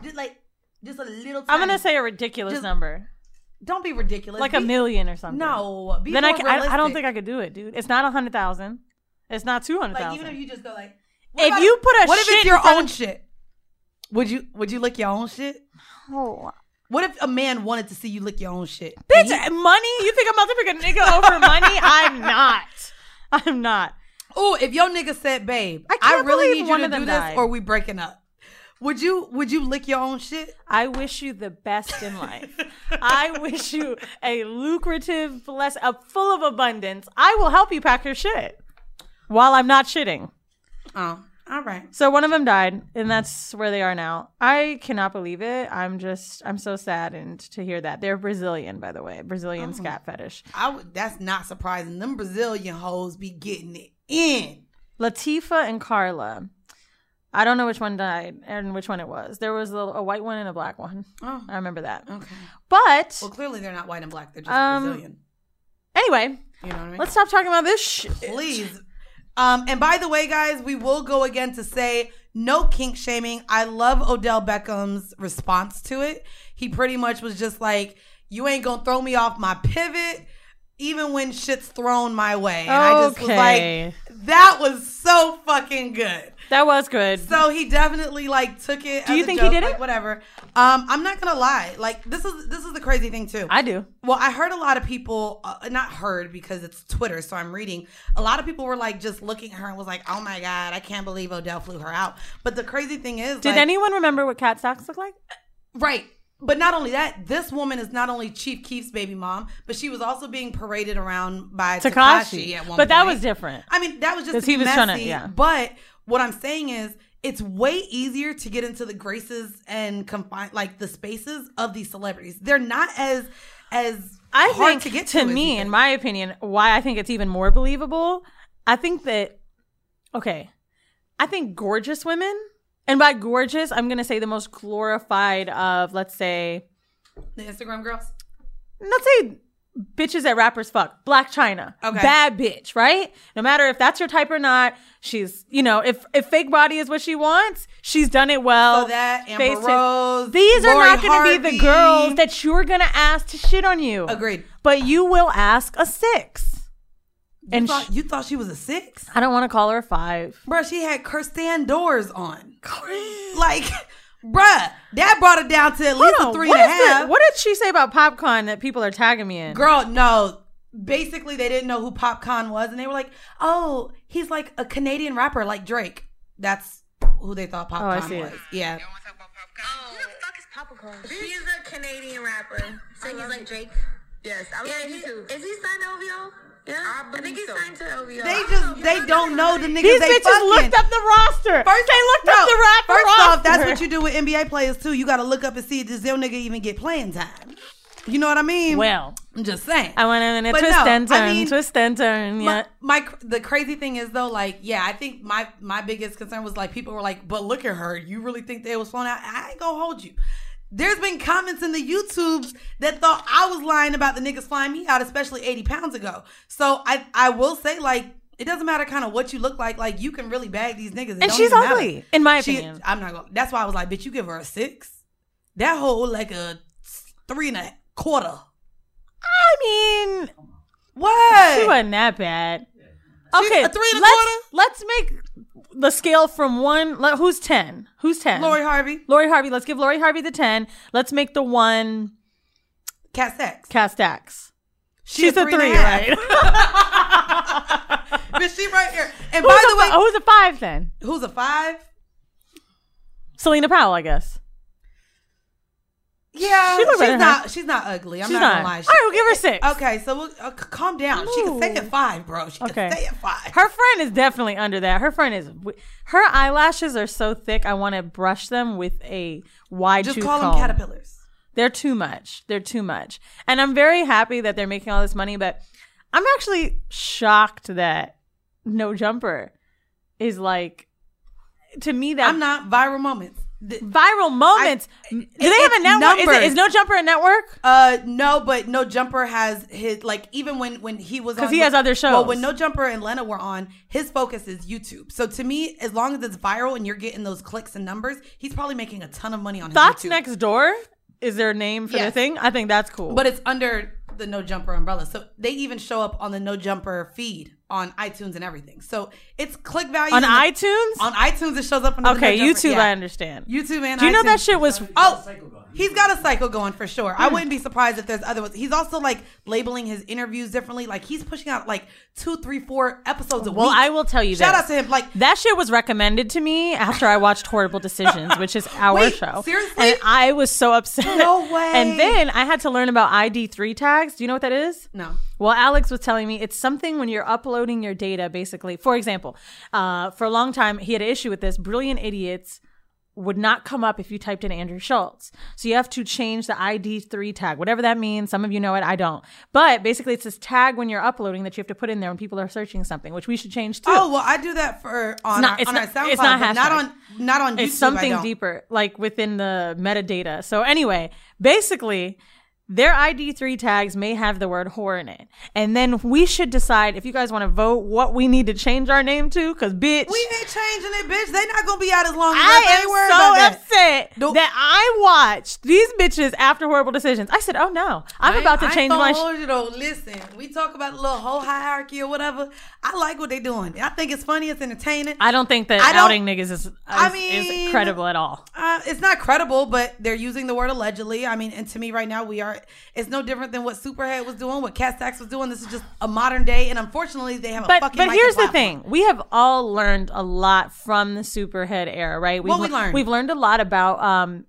just like, just a little. I'm gonna say a ridiculous Just- number, Don't be ridiculous. like a million or something. No, be then I, can, I, I don't think I could do it, dude. It's not a hundred thousand. It's not two hundred thousand. Like thousand. even if you just go like, what If about- you put a what if shit it's in your own of- shit? Would you would you lick your own shit? oh. What if a man wanted to see you lick your own shit? bitch, he- money? You think I'm about to pick a nigga over money? I'm not. I'm not. Oh, if your nigga said, "Babe, I I, really need you one to of do this, died. or we breaking up," would you would you lick your own shit? I wish you the best in life. I wish you a lucrative, bless, a full of abundance. I will help you pack your shit while I'm not shitting. Oh, all right. So one of them died, and that's where they are now. I cannot believe it. I'm just, I'm so saddened to hear that. They're Brazilian, by the way, Brazilian scat fetish. I would. That's not surprising. Them Brazilian hoes be getting it in. Latifa and Carla. I don't know which one died and which one it was. There was a, a white one and a black one. Oh, I remember that. okay. But Well, clearly they're not white and black. They're just Um, Brazilian. anyway, You know what I mean? let's stop talking about this shit. please. Um, and by the way, guys, we will go again to say no kink shaming. I love Odell Beckham's response to it. He pretty much was just like, "You ain't gonna throw me off my pivot." Even when shit's thrown my way, and I just was like, "That was so fucking good." That was good. So he definitely like took it. Do as you think he did like, it? Whatever. Um, I'm not gonna lie. Like this is this is the crazy thing too. I do. Well, I heard a lot of people, uh, not heard because it's Twitter, so I'm reading. A lot of people were like just looking at her and was like, "Oh my god, I can't believe Odell flew her out." But the crazy thing is, Did like, anyone remember what Cat Stacks look like? right? But not only that, this woman is not only Chief Keef's baby mom, but she was also being paraded around by Tekashi Tekashi. at one But that was different. I mean, that was just he was trying to- yeah. But what I'm saying is, it's way easier to get into the graces and confine like the spaces of these celebrities. They're not as as I hard think, to to, get to, you me, in my opinion, why I think it's even more believable. I think that, okay, I think gorgeous women, and by gorgeous, I'm going to say the most glorified of, let's say, the Instagram girls. let's say bitches that rappers fuck. Blac Chyna. Okay. Bad bitch, right? No matter if that's your type or not, she's, you know, if, if fake body is what she wants, she's done it well. So that Amber Rose. These are not going to be the girls that you're going to ask to shit on you. Agreed. But you will ask a six. You And thought, sh- you thought she was a six, I don't want to call her a five. bruh. She had Kirsten doors on. Like, bruh, that brought it down to at least Hold a on, three what a is the- what did she say about popcorn that people are tagging me in? Girl, no. Basically, they didn't know who Popcorn was, and they were like, "Oh, he's like a Canadian rapper, like Drake." That's who they thought Oh, I Popcorn see was. it. Yeah. call? Oh. He's a Canadian rapper. So he's like Drake. Yes, I Yeah, love he, you too. is he signed to OVO? Yeah, I I, think he's so. signed to OVO. They just they don't know the niggas These they bitches fucking. looked up the roster. First, they looked no, up the rapper First roster. off, that's what you do with NBA players too. You got to look up and see does your nigga even get playing time. You know what I mean? Well, I'm just saying. I went in a twist no, and turn, I mean, twist and turn. Yeah. My, my the crazy thing is though, like, yeah, I think my my biggest concern was like people were like, but look at her. You really think they was flown out? I ain't gonna hold you. There's been comments in the YouTubes that thought I was lying about the niggas flying me out, especially 80 pounds ago. So I I will say like. It doesn't matter kind of what you look like. Like you can really bag these niggas. It And she's matter. ugly, in my She- opinion. I'm not gonna. That's why I was like, bitch, you give her a six. That whole like a three and a quarter. I mean, What? she wasn't that bad. Okay, a three and a let's, quarter? Let's make the scale from one. let- Who's ten? Who's ten? Lori Harvey, Lori Harvey. Let's give Lori Harvey the ten. Let's make the one. Cat Stacks. She She's a three and three, right? But she right here. And who's, by the way, fi- who's a five then? who's a five? Selena Powell, I guess. Yeah, She she's not. She's not ugly. I'm She's not, not. gonna lie. All right, we'll give her six. Okay, so we'll, uh, calm down. She can stay at five, bro. She Okay. can stay at five. Her friend is definitely under that. Her friend is. Her eyelashes are so thick. I want to brush them with a wide Just call them caterpillars. They're too much. They're too much. And I'm very happy that they're making all this money, but I'm actually shocked that No Jumper is like to me that I'm not viral moments. Th- viral moments. Do they have a network? Is, it, is No Jumper a network? Uh, no, but No Jumper has his like even when when he was 'Cause on he has other shows. Well, when No Jumper and Lena were on, his focus is YouTube. So to me, as long as it's viral and you're getting those clicks and numbers, he's probably making a ton of money on his Thoughts YouTube. Next Door is their name for their thing. I think that's cool. but it's under the No Jumper umbrella. So they even show up on the No Jumper feed on iTunes and everything. So it's click value on and the- iTunes, On iTunes, it shows up. Under okay, the YouTube, yeah. I understand. YouTube and Do you know that shit was? Oh, he's got a cycle going for sure. Hmm. I wouldn't be surprised if there's other ones. He's also like labeling his interviews differently. Like he's pushing out like two, three, four episodes a Well, week. I will tell you that. Shout this. out to him. Like That shit was recommended to me after I watched Horrible Decisions, which is our Wait, show. seriously? And I was so upset. No way. And then I had to learn about ID3 tags. Do you know what that is? no. Well, Alex was telling me it's something when you're uploading your data, basically. For example, uh, for a long time, he had an issue with this. Brilliant idiots would not come up if you typed in Andrew Schulz. So you have to change the ID3 tag, whatever that means. Some of you know it, I don't. But basically, it's this tag when you're uploading that you have to put in there when people are searching something, which we should change too. Oh well, I do that for on not- our, on not- our SoundCloud, it's not not on not on YouTube. it's something deeper, like within the metadata. So anyway, basically, their ID3 tags may have the word whore in it. And then we should decide if you guys want to vote what we need to change our name to. Cause bitch, We ain't changing it, bitch. They not gonna be out as long as I am so about that. upset that I watched these bitches after horrible decisions. I said, oh no, I'm I about to change my. Sh- hold you though. Listen, we talk about the little whole hierarchy or whatever. I like what they're doing. I think it's funny. It's entertaining. I don't think that I don't- outing niggas is, is, I mean- is credible at all. Uh, it's not credible, but they're using the word allegedly. I mean, and to me right now, we are. It's no different than what Superhead was doing, what Cat Stacks was doing. This is just a modern day, and unfortunately, they have a But fucking. but here's and the platform. thing: we have all learned a lot from the Superhead era, right? We've What we le- learned? We've learned a lot about um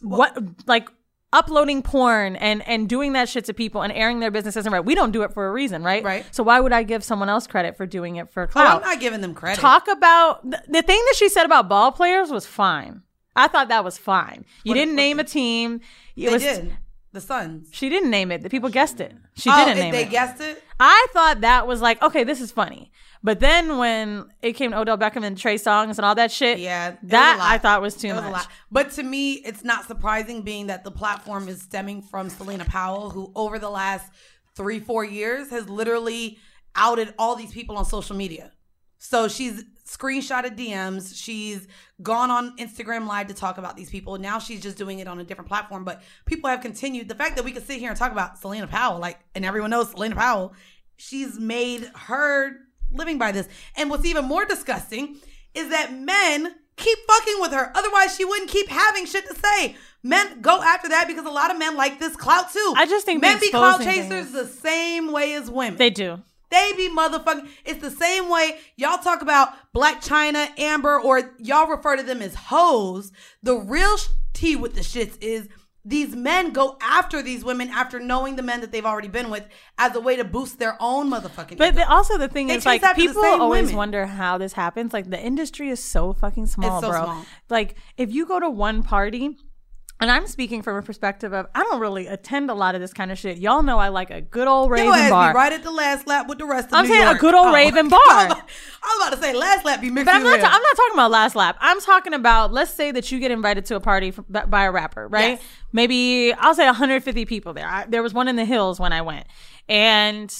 what like uploading porn and and doing that shit to people and airing their business isn't right. We don't do it for a reason, right? Right. So why would I give someone else credit for doing it for Oh, clout? I'm not giving them credit. Talk about the, the thing that she said about ball players was fine. I thought that was fine. You What- didn't what- name a team. It They was, did. The Suns. She didn't name it. The people guessed it. She oh, didn't if name they it. They guessed it. I thought that was like, okay, this is funny. But then when it came to Odell Beckham and Trey Songz and all that shit, Yeah, that. I thought was too It was much. a lot. But to me, it's not surprising being that the platform is stemming from Selena Powell, who over the last three, four years has literally outed all these people on social media. So she's screenshotted DMs. She's gone on Instagram Live to talk about these people. Now she's just doing it on a different platform. But people have continued. The fact that we could sit here and talk about Selena Powell, like, and everyone knows Selena Powell, she's made her living by this. And what's even more disgusting is that men keep fucking with her. Otherwise, she wouldn't keep having shit to say. Men go after that because a lot of men like this clout too. I just think men be clout chasers things. the same way as women. They do. They be motherfucking. It's the same way y'all talk about Blac Chyna, Amber, or y'all refer to them as hoes. The real sh- tea with the shits is these men go after these women after knowing the men that they've already been with as a way to boost their own motherfucking. But the, also the thing They is, like, chase after the people always women. wonder how this happens. Like, the industry is so fucking small, so bro. small. Like, if you go to one party, and I'm speaking from a perspective of I don't really attend a lot of this kind of shit. Y'all know I like a good old raven Your ass bar. be right at the last lap with the rest of me. I'm New saying a good old oh, Raven bar. I was about to say last lap be mixed. But I'm not. ta- I'm not talking about last lap. I'm talking about. Let's say that you get invited to a party from, by- by a rapper, right? Yes. Maybe I'll say 150 people there. I, there was one in the hills when I went, and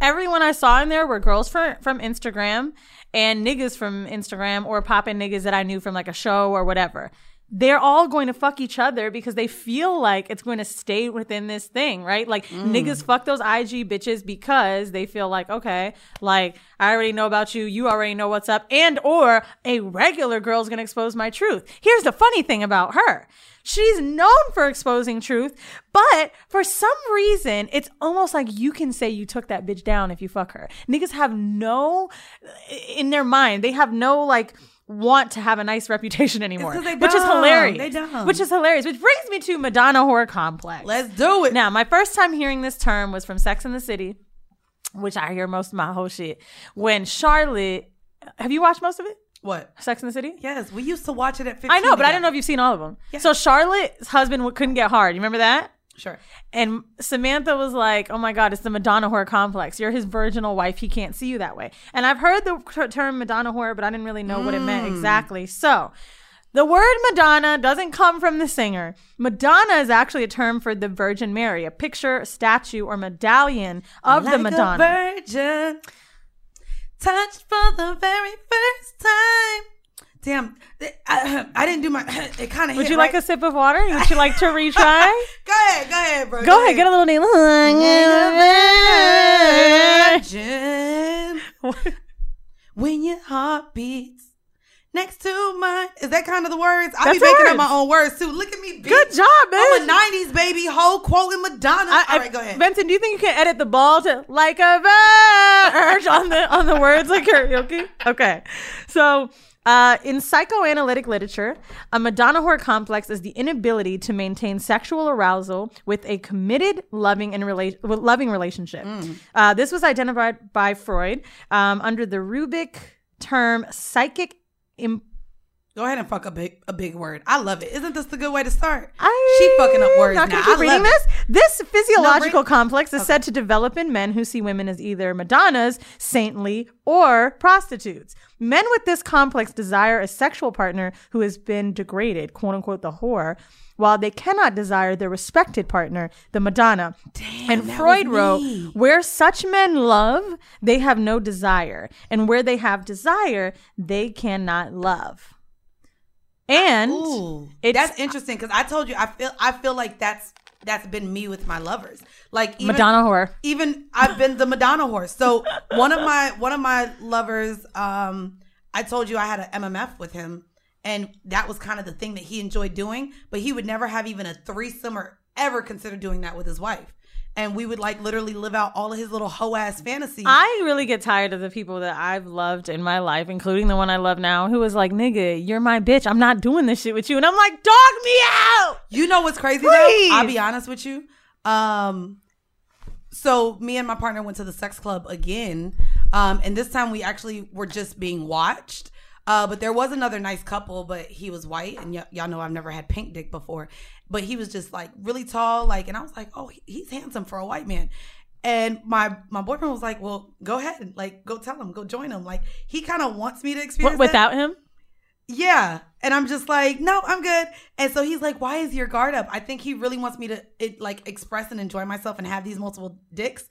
everyone I saw in there were girls from from Instagram and niggas from Instagram or popping niggas that I knew from like a show or whatever. They're all going to fuck each other because they feel like it's going to stay within this thing, right? Like mm. niggas fuck those IG bitches because they feel like, okay, like I already know about you, you already know what's up, and or a regular girl's gonna expose my truth. Here's the funny thing about her. She's known for exposing truth, but for some reason, it's almost like you can say you took that bitch down if you fuck her. Niggas have no, in their mind, they have no like want to have a nice reputation anymore, they which is hilarious. Which is hilarious. Which brings me to Madonna whore complex. Let's do it. Now, my first time hearing this term was from Sex in the City, which I hear most of my whole shit. When Charlotte, have you watched most of it? what? Sex in the City? Yes, we used to watch it at 15. I know, but I don't know if you've seen all of them. So Charlotte's husband couldn't get hard. You remember that? Sure. And Samantha was like, "Oh my God, it's the Madonna whore complex. You're his virginal wife. He can't see you that way." And I've heard the ter- term Madonna whore, but I didn't really know what it meant hmm. exactly. So. The word Madonna doesn't come from the singer. Madonna is actually a term for the Virgin Mary, a picture, statue, or medallion of like the Madonna. A virgin, touched for the very first time. Damn, I, I didn't do my. It kind of. Would you like a sip of water? Would you like to retry? Go ahead, go ahead, bro. Go ahead, get a little virgin. when your heart beats next to mine. Is that kind of the words? I be That's the making up my own words too. Look at me. Be. Good job, man. I'm a '90s baby, whole quoting Madonna. I- All I- go ahead. Benson, do you think you can edit the ball to like a verge on the on the words like karaoke? Okay, so. Uh, in psychoanalytic literature, a Madonna whore complex is the inability to maintain sexual arousal with a committed, loving and rela- loving relationship. Uh, this was identified by Freud um, under the rubric term psychic. Im- Go ahead and fuck a big a big word. I love it. Isn't this the good way to start? I, she fucking up words Not now. gonna keep I reading love this. it. This physiological read- complex is said to develop in men who see women as either Madonnas, saintly, or prostitutes. Men with this complex desire a sexual partner who has been degraded, quote unquote, the whore, while they cannot desire their respected partner, the Madonna. Damn, and Freud wrote, where such men love, they have no desire. And where they have desire, they cannot love. And Ooh, it's- that's interesting because I told you I feel I feel like that's that's been me with my lovers. Like even, Madonna whore. Even I've been the Madonna whore. So one of my one of my lovers, um, I told you I had an MMF with him, and that was kind of the thing that he enjoyed doing. But he would never have even a threesome or ever consider doing that with his wife. And we would like literally live out all of his little hoe ass fantasies. I really get tired of the people that I've loved in my life, including the one I love now, who was like, nigga, you're my bitch. I'm not doing this shit with you. And I'm like, dog me out. You know what's crazy Please. though? I'll be honest with you. Um so me and my partner went to the sex club again. Um and this time we actually were just being watched. Uh but there was another nice couple, but he was white and y- y'all know I've never had pink dick before. But he was just like really tall like and I was like, "Oh, he's handsome for a white man." And my my boyfriend was like, "Well, go ahead, like go tell him, go join him." Like he kind of wants me to experience W- that. without him? Yeah. And I'm just like, no, I'm good. And so he's like, why is your guard up? I think he really wants me to it, like express and enjoy myself and have these multiple dicks.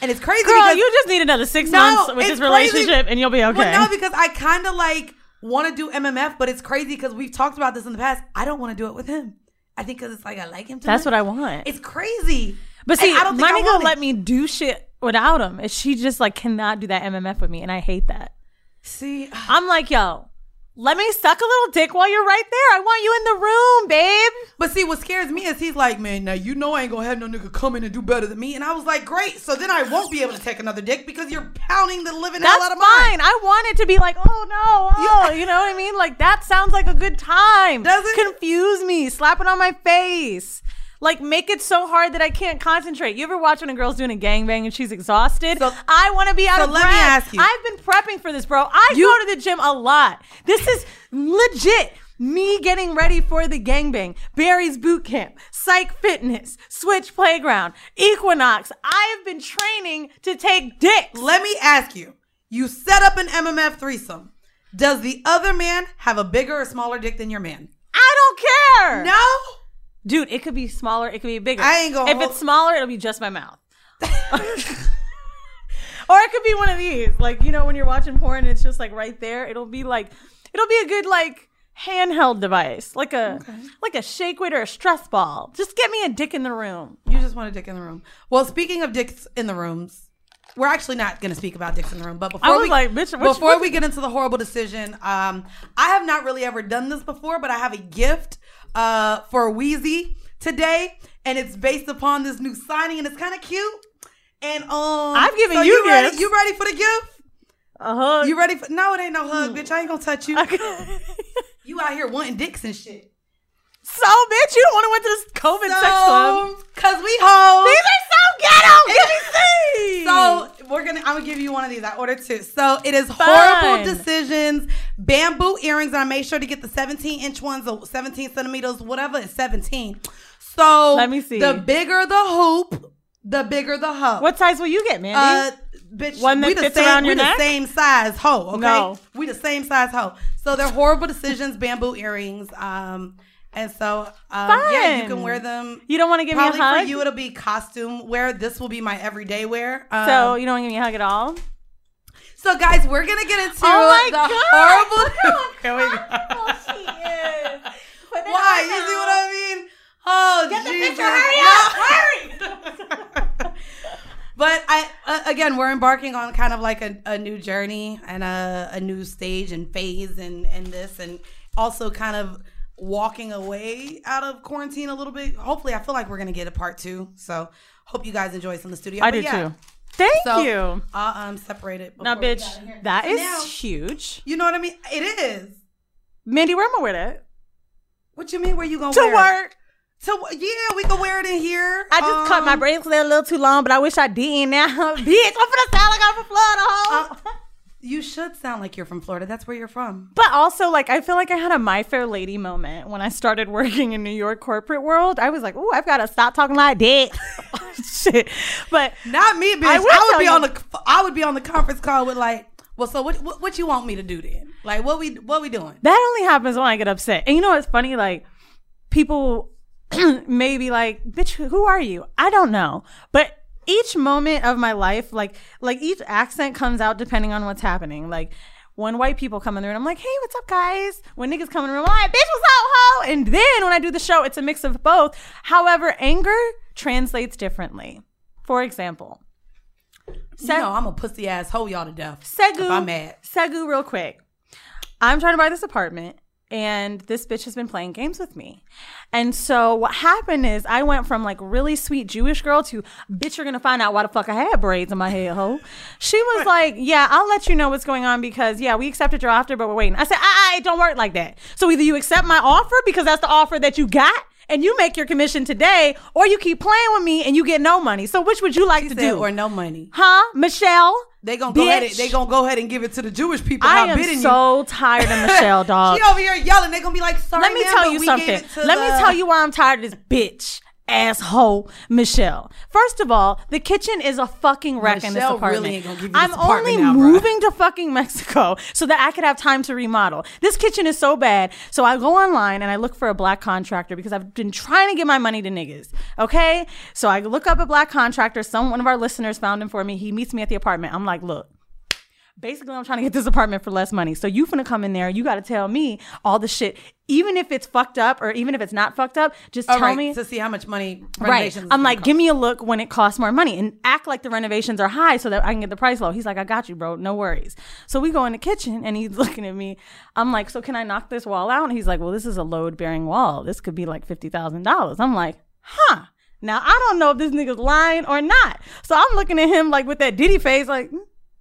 And it's crazy Girl, you just need another six No, months with this crazy. relationship and you'll be okay. Well, no, because I kind of like want to do MMF, but it's crazy because we've talked about this in the past. I don't want to do it with him. I think because it's like I like him. Too That's much. what I want. It's crazy. but And see, I don't my nigga let me do shit without him. And she just like cannot do that MMF with me. And I hate that. See, I'm like, yo, let me suck a little dick while you're right there. I want you in the room, babe. But see, what scares me is he's like, man, now you know I ain't gonna have no nigga come in and do better than me. And I was like, great. So then I won't be able to take another dick because you're pounding the living hell out of mine. fine. I want it to be like, oh no, oh, you know what I mean? Like that sounds like a good time. Does it? confuse me? Slap it on my face. Like make it so hard that I can't concentrate. You ever watch when a girl's doing a gangbang and she's exhausted? So- I want to be out so of let me breath. ask you. I've been prepping for this, bro. I You- go to the gym a lot. This is legit. Me getting ready for the gangbang, Barry's boot camp, Psych Fitness, Switch Playground, Equinox. I have been training to take dicks. Let me ask you. You set up an MMF threesome. Does the other man have a bigger or smaller dick than your man? I don't care. No. Dude, it could be smaller, it could be bigger. I ain't gonna If hold- it's smaller, it'll be just my mouth. or it could be one of these. Like, you know, when you're watching porn and it's just like right there, it'll be like it'll be a good like handheld device. Like a like a shake weight or a stress ball. Just get me a dick in the room. You just want a dick in the room. Well, speaking of dicks in the rooms, we're actually not going to speak about dicks in the room. But before I was we like, before what- we get into the horrible decision, um, I have not really ever done this before, but I have a gift uh, for Weezy today, and it's based upon this new signing, and it's kind of cute. And um, I've given so you ready? gifts. You ready for the gift? A hug. You ready for? No, it ain't no hug, Hmm. bitch. I ain't gonna touch you. You out here wanting dicks and shit. so bitch, you don't want to went to this COVID sex club. Cause we hoes. These are so ghetto. See. So we're gonna. I'm gonna give you one of these. I ordered two. So it is Fun. horrible decisions. Bamboo earrings. And I made sure to get the 17 inch ones, or 17 centimeters, whatever is 17. So Let me see. The bigger the hoop, the bigger the hoe. what size will you get, Mandy? Uh, bitch, One that we the fits same, around we your the same size hoe. Okay, No. we the same size hoe. So they're horrible decisions. Bamboo earrings. Um, and so um, yeah, you can wear them. you don't want to give Probably me a hug. for you, it'll be costume wear. This will be my everyday wear. Um, so you don't want to give me a hug at all. so guys, we're gonna get into Oh my the God. horrible. Go. she is. Why? You see what I mean? Oh, Get the picture. Hurry No. up. Hurry. But I uh, again, we're embarking on kind of like a, a new journey and a, a new stage and phase and and this and also kind of walking away out of quarantine a little bit. Hopefully, I feel like we're gonna get a part two. So hope you guys enjoy this in the studio. I But do yeah. too. Thank So you. I'll um separate it. Now, bitch, get out of that is Now, huge. you know what I mean? It is. Mandy, where am I with it? What you mean? Where you gonna To wear? it? work. To yeah, we can wear it in here. I just cut my Um, bracelet a little too long, but I wish I didn't now. Bitch, I'm finna sound like I'm Florida, hoe. Uh, You should sound like you're from Florida. That's where you're from. But also, like, I feel like I had a My Fair Lady moment when I started working in New York corporate world. I was like, "Oh, I've got to stop talking like that." Oh, shit, but Not me, bitch. I I, would be you- on the I would be on the conference call with like, well, so what, what what you want me to do then? Like, what we what we doing? that only happens when I get upset. And you know what's funny? Like, people may be like, "Bitch, who are you?" I don't know, but each moment of my life, like, like each accent comes out depending on what's happening. Like. When white people come in the room, I'm like, hey, what's up, guys? When niggas come in the room, I'm like, bitch, what's up, ho? And then when I do the show, it's a mix of both. However, anger translates differently. For example, you know, I'm a pussy ass hoe y'all to death. Segu. I'm mad. Segu, real quick. I'm trying to buy this apartment, and this bitch has been playing games with me. And so what happened is I went from like really sweet Jewish girl to bitch, you're gonna find out why the fuck I had braids in my head, ho. She was like, Yeah, I'll let you know what's going on because yeah, we accepted your offer, but we're waiting. I said, it don't work like that. So either you accept my offer because that's the offer that you got. And you make your commission today, or you keep playing with me and you get no money. So which would you like She to do? or no money. huh, Michelle? They gonna go ahead. And, they gonna go ahead and give it to the Jewish people. I am so tired of Michelle, dog. you. She over here yelling. They gonna be like, sorry. Let me tell you something. gave it to Let me tell you why I'm tired of this bitch asshole Michelle. First of all, the kitchen is a fucking wreck in this apartment. really ain't gonna give you I'm apartment only now, moving to fucking Mexico so that I could have time to remodel. This kitchen is so bad. So I go online and I look for a black contractor because I've been trying to get my money to niggas. Okay? So I look up a black contractor. Some one of our listeners found him for me. He meets me at the apartment. I'm like, look, basically I'm trying to get this apartment for less money. So you finna come in there, you gotta tell me all the shit. Even if it's fucked up or even if it's not fucked up, just tell right, me to see how much money Right. I'm like, cost. give me a look when it costs more money and act like the renovations are high so that I can get the price low. He's like, I got you, bro. No worries. So we go in the kitchen and he's looking at me. I'm like, so can I knock this wall out? And he's like, well, this is a load bearing wall. This could be like $50,000. I'm like, huh. Now I don't know if this nigga's lying or not. So I'm looking at him like with that Diddy face, like, hmm,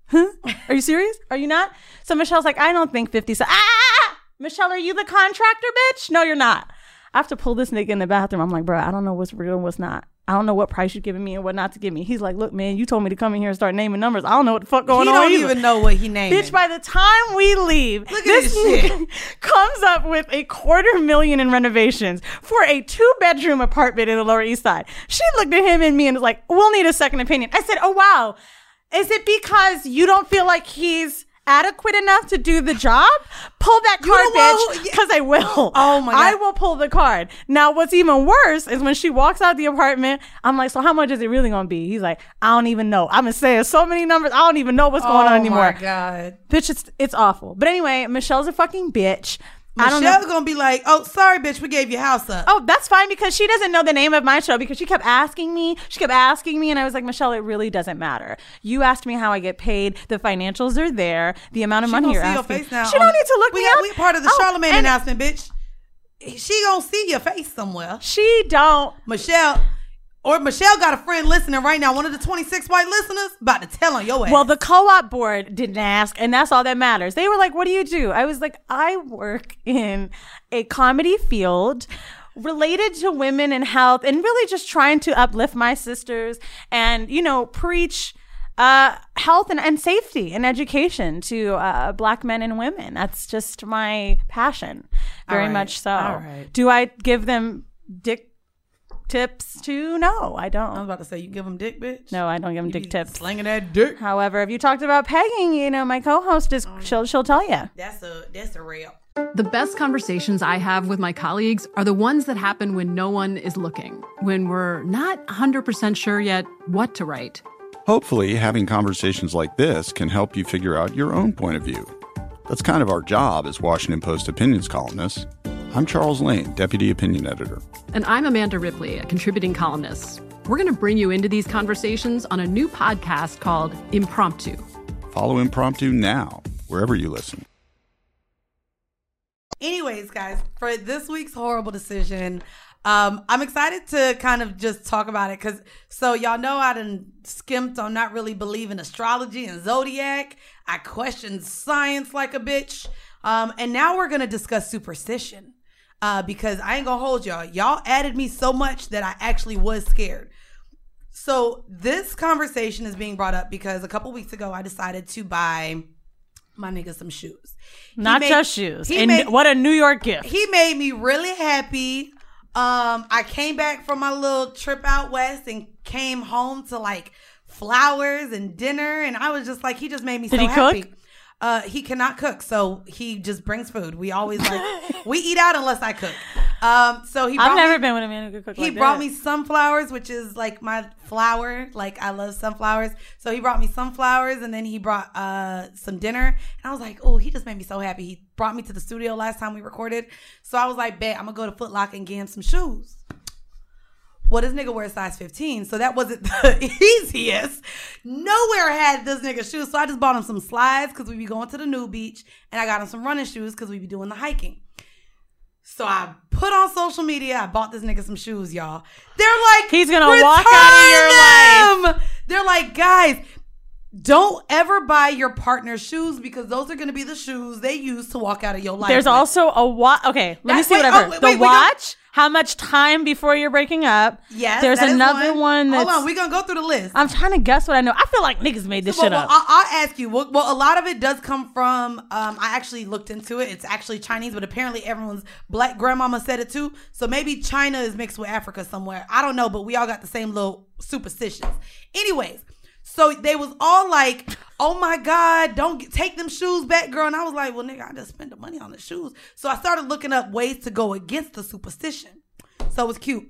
huh? Are you serious? Are you not? So Michelle's like, I don't think 50. So, ah! Michelle, are you the contractor, bitch? No, you're not. I have to pull this nigga in the bathroom. I'm like, bro, I don't know what's real and what's not. I don't know what price you're giving me and what not to give me. He's like, look, man, you told me to come in here and start naming numbers. I don't know what the fuck going on. he don't either. even know what he named. Bitch, by the time we leave, Look this this nigga comes up with a quarter million in renovations for a two bedroom apartment in the Lower East Side. She looked at him and me and was like, we'll need a second opinion. I said, oh, wow. Is it because you don't feel like he's adequate enough to do the job? Pull that card, bitch, because I will. Oh my God. I will pull the card. Now, what's even worse is when she walks out the apartment, I'm like, so how much is it really going to be? He's like, I don't even know. I've been saying so many numbers. I don't even know what's going on anymore. oh my god. Bitch, it's it's awful. But anyway, Michelle's a fucking bitch. I don't know. Michelle's gonna be like, "Oh, sorry, bitch, we gave your house up." Oh, that's fine because she doesn't know the name of my show because she kept asking me. She kept asking me, and I was like, Michelle, it really doesn't matter. You asked me how I get paid. The financials are there. The amount of She money you're see your asking. face now. she on don't need to look we me up. We part of the Oh, Charlamagne announcement, bitch. She gonna see your face somewhere. She don't. Michelle, or Michelle got a friend listening right now. One of the twenty six white listeners about to tell on your ass. Well, the co-op board didn't ask, and that's all that matters. They were like, "What do you do?" I was like, "I work in a comedy field." related to women and health and really just trying to uplift my sisters and you know preach uh, health and, and safety and education to uh, black men and women that's just my passion very right. much so right. do i give them dick tips to no i don't. I was about to say, you give them dick, bitch. no i don't give them You dick be tips slinging that dick. However, if you talked about pegging, you know, my co-host is oh, she'll she'll tell you. That's a that's a real. The best conversations I have with my colleagues are the ones that happen when no one is looking, when we're not 100% sure yet what to write. Hopefully, having conversations like this can help you figure out your own point of view. That's kind of our job as Washington Post opinions columnists. I'm Charles Lane, Deputy Opinion Editor. And I'm Amanda Ripley, a contributing columnist. We're going to bring you into these conversations on a new podcast called Impromptu. Follow Impromptu now, wherever you listen. Anyways, guys, for this week's horrible decision, um, I'm excited to kind of just talk about it because so y'all know I done skimped on not really believing astrology and zodiac. I questioned science like a bitch. Um, and now we're gonna discuss superstition. Uh, because I ain't gonna hold y'all. Y'all added me so much that I actually was scared. So this conversation is being brought up because a couple weeks ago I decided to buy my nigga some shoes. Not made- just shoes. And made- what a New York gift. he made me really happy. Um, I came back from my little trip out west and came home to like flowers and dinner, and I was just like, he just made me Did so he happy. cook? Uh, he cannot cook, so he just brings food. We always like we eat out unless I cook. Um, so he. I've brought never me- been with a man who could cook he like brought that. me sunflowers, which is like my flower. Like I love sunflowers. So he brought me sunflowers and then he brought uh some dinner. And I was like, oh, he just made me so happy. He brought me to the studio last time we recorded. So I was like, bet I'm gonna go to Foot Locker and get him some shoes. Well, this nigga wears size 15, so that wasn't the easiest. Nowhere had this nigga shoes, so I just bought him some slides because we be going to the new beach, and I got him some running shoes because we be doing the hiking. So I put on social media. I bought this nigga some shoes, y'all. They're like, He's gonna walk out of your "Return them!" They're like, guys, don't ever buy your partner shoes because those are gonna be the shoes they use to walk out of your life. There's with. also a watch. Okay, let me see wait, what oh, wait, The wait, watch. How much time before you're breaking up? yes. There's another one that's. Hold on, we're gonna go through the list. I'm trying to guess what I know. I feel like niggas made this Well, shit well, up. I'll, I'll ask you. Well, well, a lot of it does come from. Um, I actually looked into it. It's actually Chinese, but apparently everyone's black grandmama said it too. So maybe China is mixed with Africa somewhere. I don't know, but we all got the same little superstitions. Anyways, so they was all like, "Oh my God, don't get, take them shoes back, girl." And I was like, "Well, nigga, I just spent the money on the shoes." So I started looking up ways to go against the superstition. So it was cute.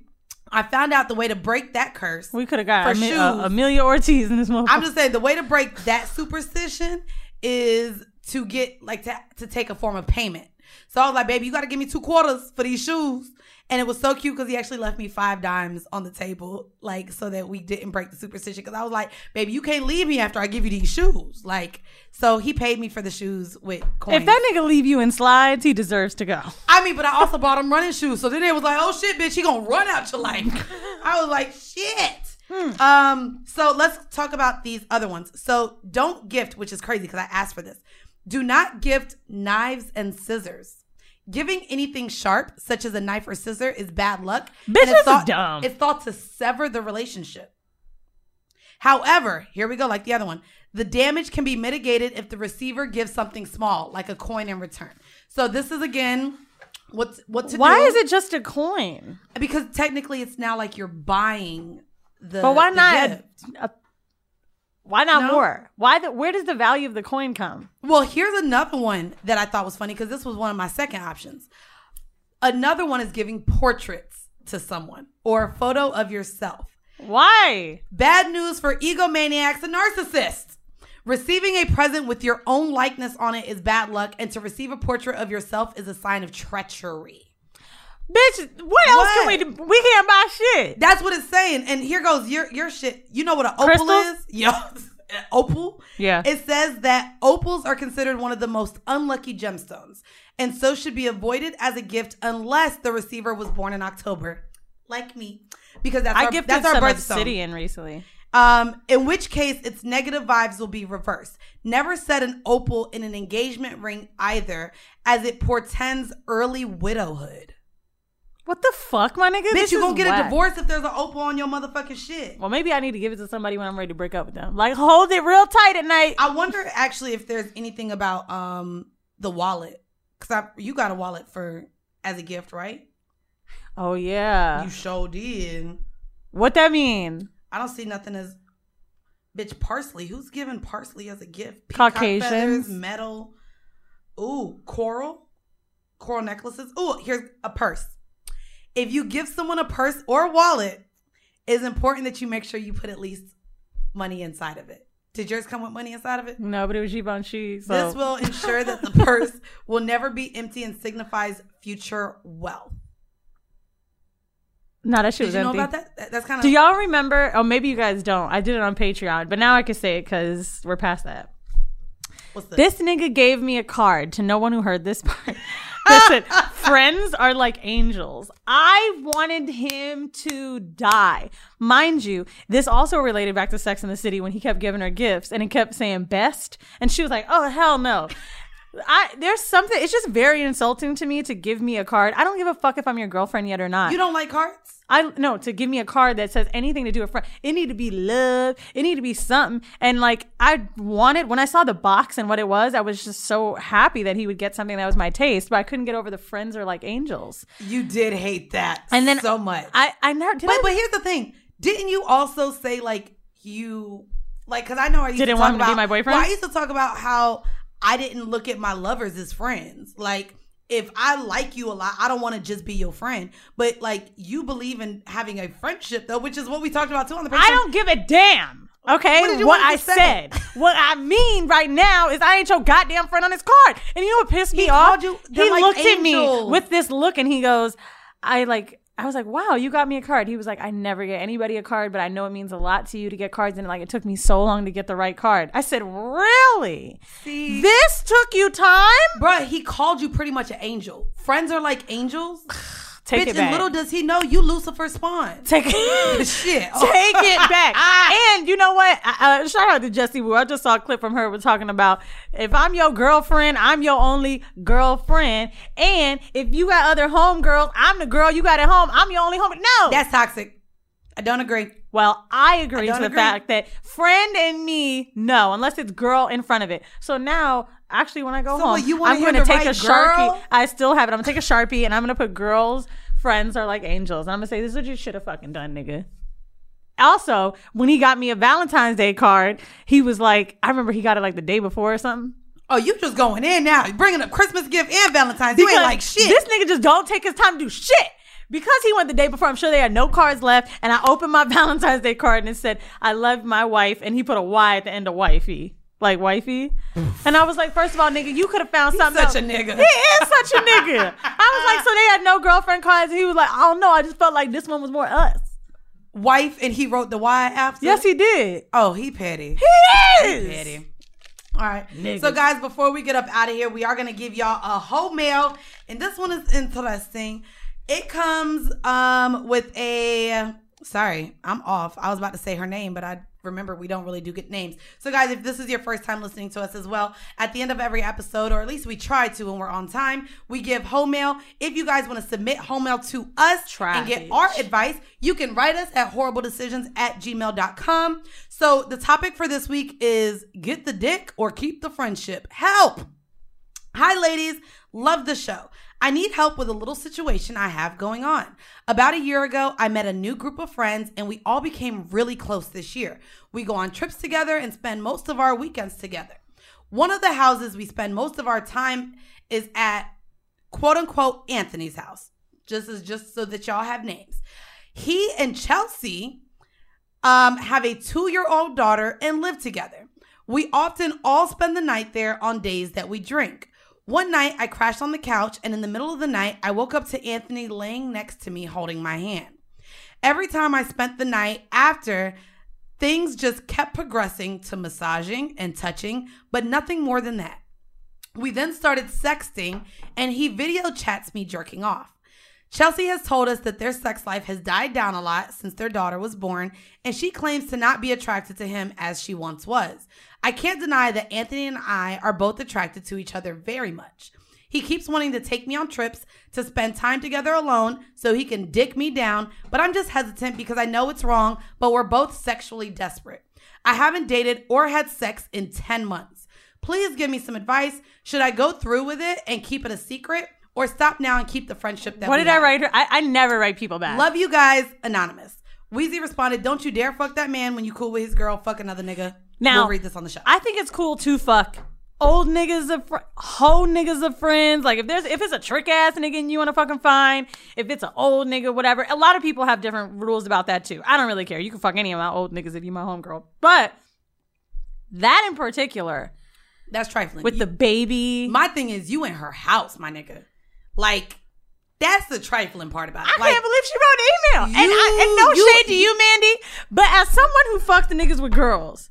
I found out the way to break that curse. we could have got for Ami- uh, Amelia Ortiz in this moment. I'm just saying the way to break that superstition is to get like to, to take a form of payment. So I was like, baby, you got to give me two quarters for these shoes. And it was so cute because he actually left me five dimes on the table, like so that we didn't break the superstition. Because I was like, baby, you can't leave me after I give you these shoes. Like, so he paid me for the shoes with coins. if that nigga leave you in slides, he deserves to go. I mean, but I also bought him running shoes. So then it was like, oh shit, bitch, he gonna run out your life. I was like, shit. Um, so let's talk about these other ones. So don't gift, which is crazy because I asked for this. Do not gift knives and scissors. Giving anything sharp, such as a knife or scissor, is bad luck. Bitch, this is dumb. It's thought to sever the relationship. However, here we go, like the other one. The damage can be mitigated if the receiver gives something small, like a coin in return. So this is again what's what to Why do. is it just a coin? Because technically, it's now like you're buying the. But why the not? A, a- why not No. more? Why the? Where does the value of the coin come? Well, here's another one that I thought was funny because this was one of my second options. Another one is giving portraits to someone or a photo of yourself. Why? Bad news for egomaniacs and narcissists. Receiving a present with your own likeness on it is bad luck, and to receive a portrait of yourself is a sign of treachery. Bitch, what else What? can we do? We can't buy shit. That's what it's saying. And here goes your your shit. You know what an opal Crystals? is? Yo, an opal. Yeah. It says that opals are considered one of the most unlucky gemstones, and so should be avoided as a gift unless the receiver was born in October, like me, because that's I our, gifted that's our some birthstone. obsidian recently. Um, in which case, its negative vibes will be reversed. Never set an opal in an engagement ring either, as it portends early widowhood. What the fuck, my nigga? Bitch, This you is gonna get whack. a divorce if there's an opal on your motherfucking shit. Well, maybe I need to give it to somebody when I'm ready to break up with them. Like, hold it real tight at night. I wonder actually if there's anything about um the wallet because I you got a wallet for as a gift, right? Oh yeah. You sure did. What that mean? I don't see nothing as bitch parsley. Who's giving parsley as a gift? Peacock Caucasians. feathers, metal. Ooh, coral, coral necklaces. Ooh, here's a purse. If you give someone a purse or a wallet, it's important that you make sure you put at least money inside of it. Did yours come with money inside of it? No, but it was Givenchy. So. This will ensure that the purse will never be empty and signifies future wealth. No, that shit Did was you know empty. about that? That- That's kind of. Do y'all remember? Oh, maybe you guys don't. I did it on Patreon, but now I can say it because we're past that. What's this? This nigga gave me a card to no one who heard this part. Listen, friends are like angels. I wanted him to die. Mind you, this also related back to Sex in the City when he kept giving her gifts and he kept saying best. And she was like, oh, hell no. I there's something it's just very insulting to me to give me a card. I don't give a fuck if I'm your girlfriend yet or not. You don't like cards? I no to give me a card that says anything to do with friend. It need to be love. It need to be something. And like I wanted when I saw the box and what it was, I was just so happy that he would get something that was my taste. But I couldn't get over the friends are like angels. You did hate that And then so much. I I never did. but I, but here's the thing: didn't you also say like you like? Because I know I used Didn't to talk want him to be my boyfriend? Well, I used to talk about how I didn't look at my lovers as friends. Like if I like you a lot, I don't want to just be your friend. But like you believe in having a friendship though, which is what we talked about too on the. I don't give a damn. Okay, What what I said. what I mean right now is I ain't your goddamn friend on this card. And you know what pissed me He off? you- he like looked at me with this look and he goes, I like I was like, wow, you got me a card. He was like, I never get anybody a card, but I know it means a lot to you to get cards. And like, it took me so long to get the right card. I said, really? See, This took you time? Bruh, he called you pretty much an angel. Friends are like angels. Take Bitch, it and little does he know you Lucifer spawn. Take it. Shit. Take it back. and you know what? I- Uh, shout out to Jessie Woo. I just saw a clip from her. We're talking about if I'm your girlfriend, I'm your only girlfriend. And if you got other homegirls, I'm the girl you got at home. I'm your only home. No. That's toxic. I don't agree. well, I agree I to the agree. fact that friend and me, no, unless it's girl in front of it. So now, actually, when I go So home, what, you wanna I'm going to take a sharpie. girl? I still have it. I'm going to take a sharpie and I'm going to put girls, friends are like angels. And I'm going to say, this is what you should have fucking done, nigga. Also, when he got me a Valentine's Day card, he was like, I remember he got it like the day before or something. Oh, you just going in now. Bringing up Christmas gift and Valentine's. You ain't like shit. This nigga just don't take his time to do shit. Because he went the day before, I'm sure they had no cards left. And I opened my Valentine's Day card and it said, I love my wife. And he put a Y at the end of wifey. Like wifey. and I was like, first of all, nigga, you could have found something. such else. a nigga. He is such a nigga. I was like, so they had no girlfriend cards. And he was like, I don't know. I just felt like this one was more us. Wife, and he wrote the Y after. Yes, he did. Oh, he petty. He is. petty. All right. So, guys, before we get up out of here, we are going to give y'all a whole mail. And this one is interesting. It comes um with a. Sorry, I'm off. I was about to say her name, but I remember we don't really do get names. So guys, if this is your first time listening to us as well, at the end of every episode, or at least we try to when we're on time, we give home mail. If you guys want to submit home mail to us and get our advice, you can write us at horribledecisions at gmail.com. So the topic for this week is get the dick or keep the friendship. Help! Hi, ladies. Love the show. I need help with a little situation I have going on. About a year ago, I met a new group of friends and we all became really close this year. We go on trips together and spend most of our weekends together. One of the houses we spend most of our time is at quote unquote Anthony's house. Just as just so that y'all have names. He and Chelsea um, have a two year old daughter and live together. We often all spend the night there on days that we drink. One night, I crashed on the couch, and in the middle of the night, I woke up to Anthony laying next to me holding my hand. Every time I spent the night after, things just kept progressing to massaging and touching, but nothing more than that. We then started sexting, and he video chats me jerking off. Chelsea has told us that their sex life has died down a lot since their daughter was born, and she claims to not be attracted to him as she once was. I can't deny that Anthony and I are both attracted to each other very much. He keeps wanting to take me on trips to spend time together alone so he can dick me down, but I'm just hesitant because I know it's wrong, but we're both sexually desperate. I haven't dated or had sex in 10 months. Please give me some advice. Should I go through with it and keep it a secret or stop now and keep the friendship that What did I write her? I, I never write people back. Love you guys, anonymous. Weezy responded, "Don't you dare fuck that man when you cool with his girl. Fuck another nigga." Now, we'll read this on the show. I think it's cool to fuck old niggas of fr- hoe niggas of friends. Like if there's if it's a trick ass nigga and you want to fucking find, if it's an old nigga, whatever. A lot of people have different rules about that too. I don't really care. You can fuck any of my old niggas if you my homegirl. But that in particular, That's trifling. with You- the baby, my thing is, you in her house, my nigga. Like that's the trifling part about it. I like, can't believe she wrote an email. and, I, and no You- shade to you, Mandy, but as someone who fucks the niggas with girls,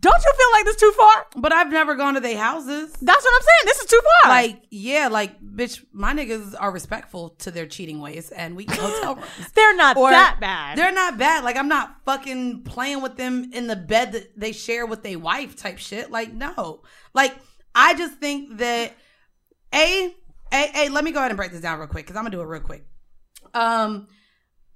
don't you feel like this too far? But I've never gone to their houses. That's what I'm saying. This is too far. Like, yeah, like, bitch, my niggas are respectful to their cheating ways, and we hotel rooms. they're not Or that bad. They're not bad. Like I'm not fucking playing with them in the bed that they share with their wife type shit. Like no. Like I just think that a a a let me go ahead and break this down real quick because I'm gonna do it real quick. Um,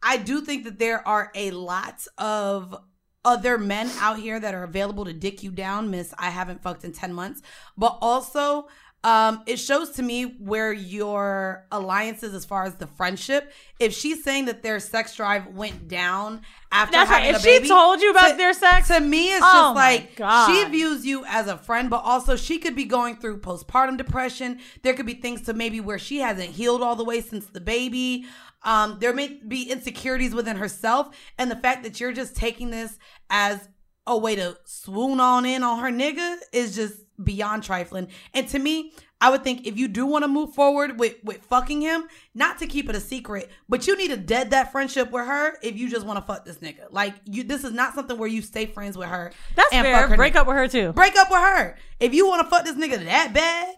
I do think that there are a lot of other men out here that are available to dick you down, miss. I haven't fucked in 10 months. But also, um, it shows to me where your alliances as far as the friendship. If she's saying that their sex drive went down after That's right. having If a she told you about to- their sex, to me it's Oh just like God. she views you as a friend, but also she could be going through postpartum depression. There could be things to maybe where she hasn't healed all the way since the baby. Um, there may be insecurities within herself, and the fact that you're just taking this as a way to swoon on in on her nigga is just beyond trifling. And to me, I would think if you do want to move forward with with fucking him, not to keep it a secret, but you need to dead that friendship with her if you just want to fuck this nigga. Like you, this is not something where you stay friends with her. that's and fair. her Break nigga. up with her too. Break up with her. If you want to fuck this nigga that bad,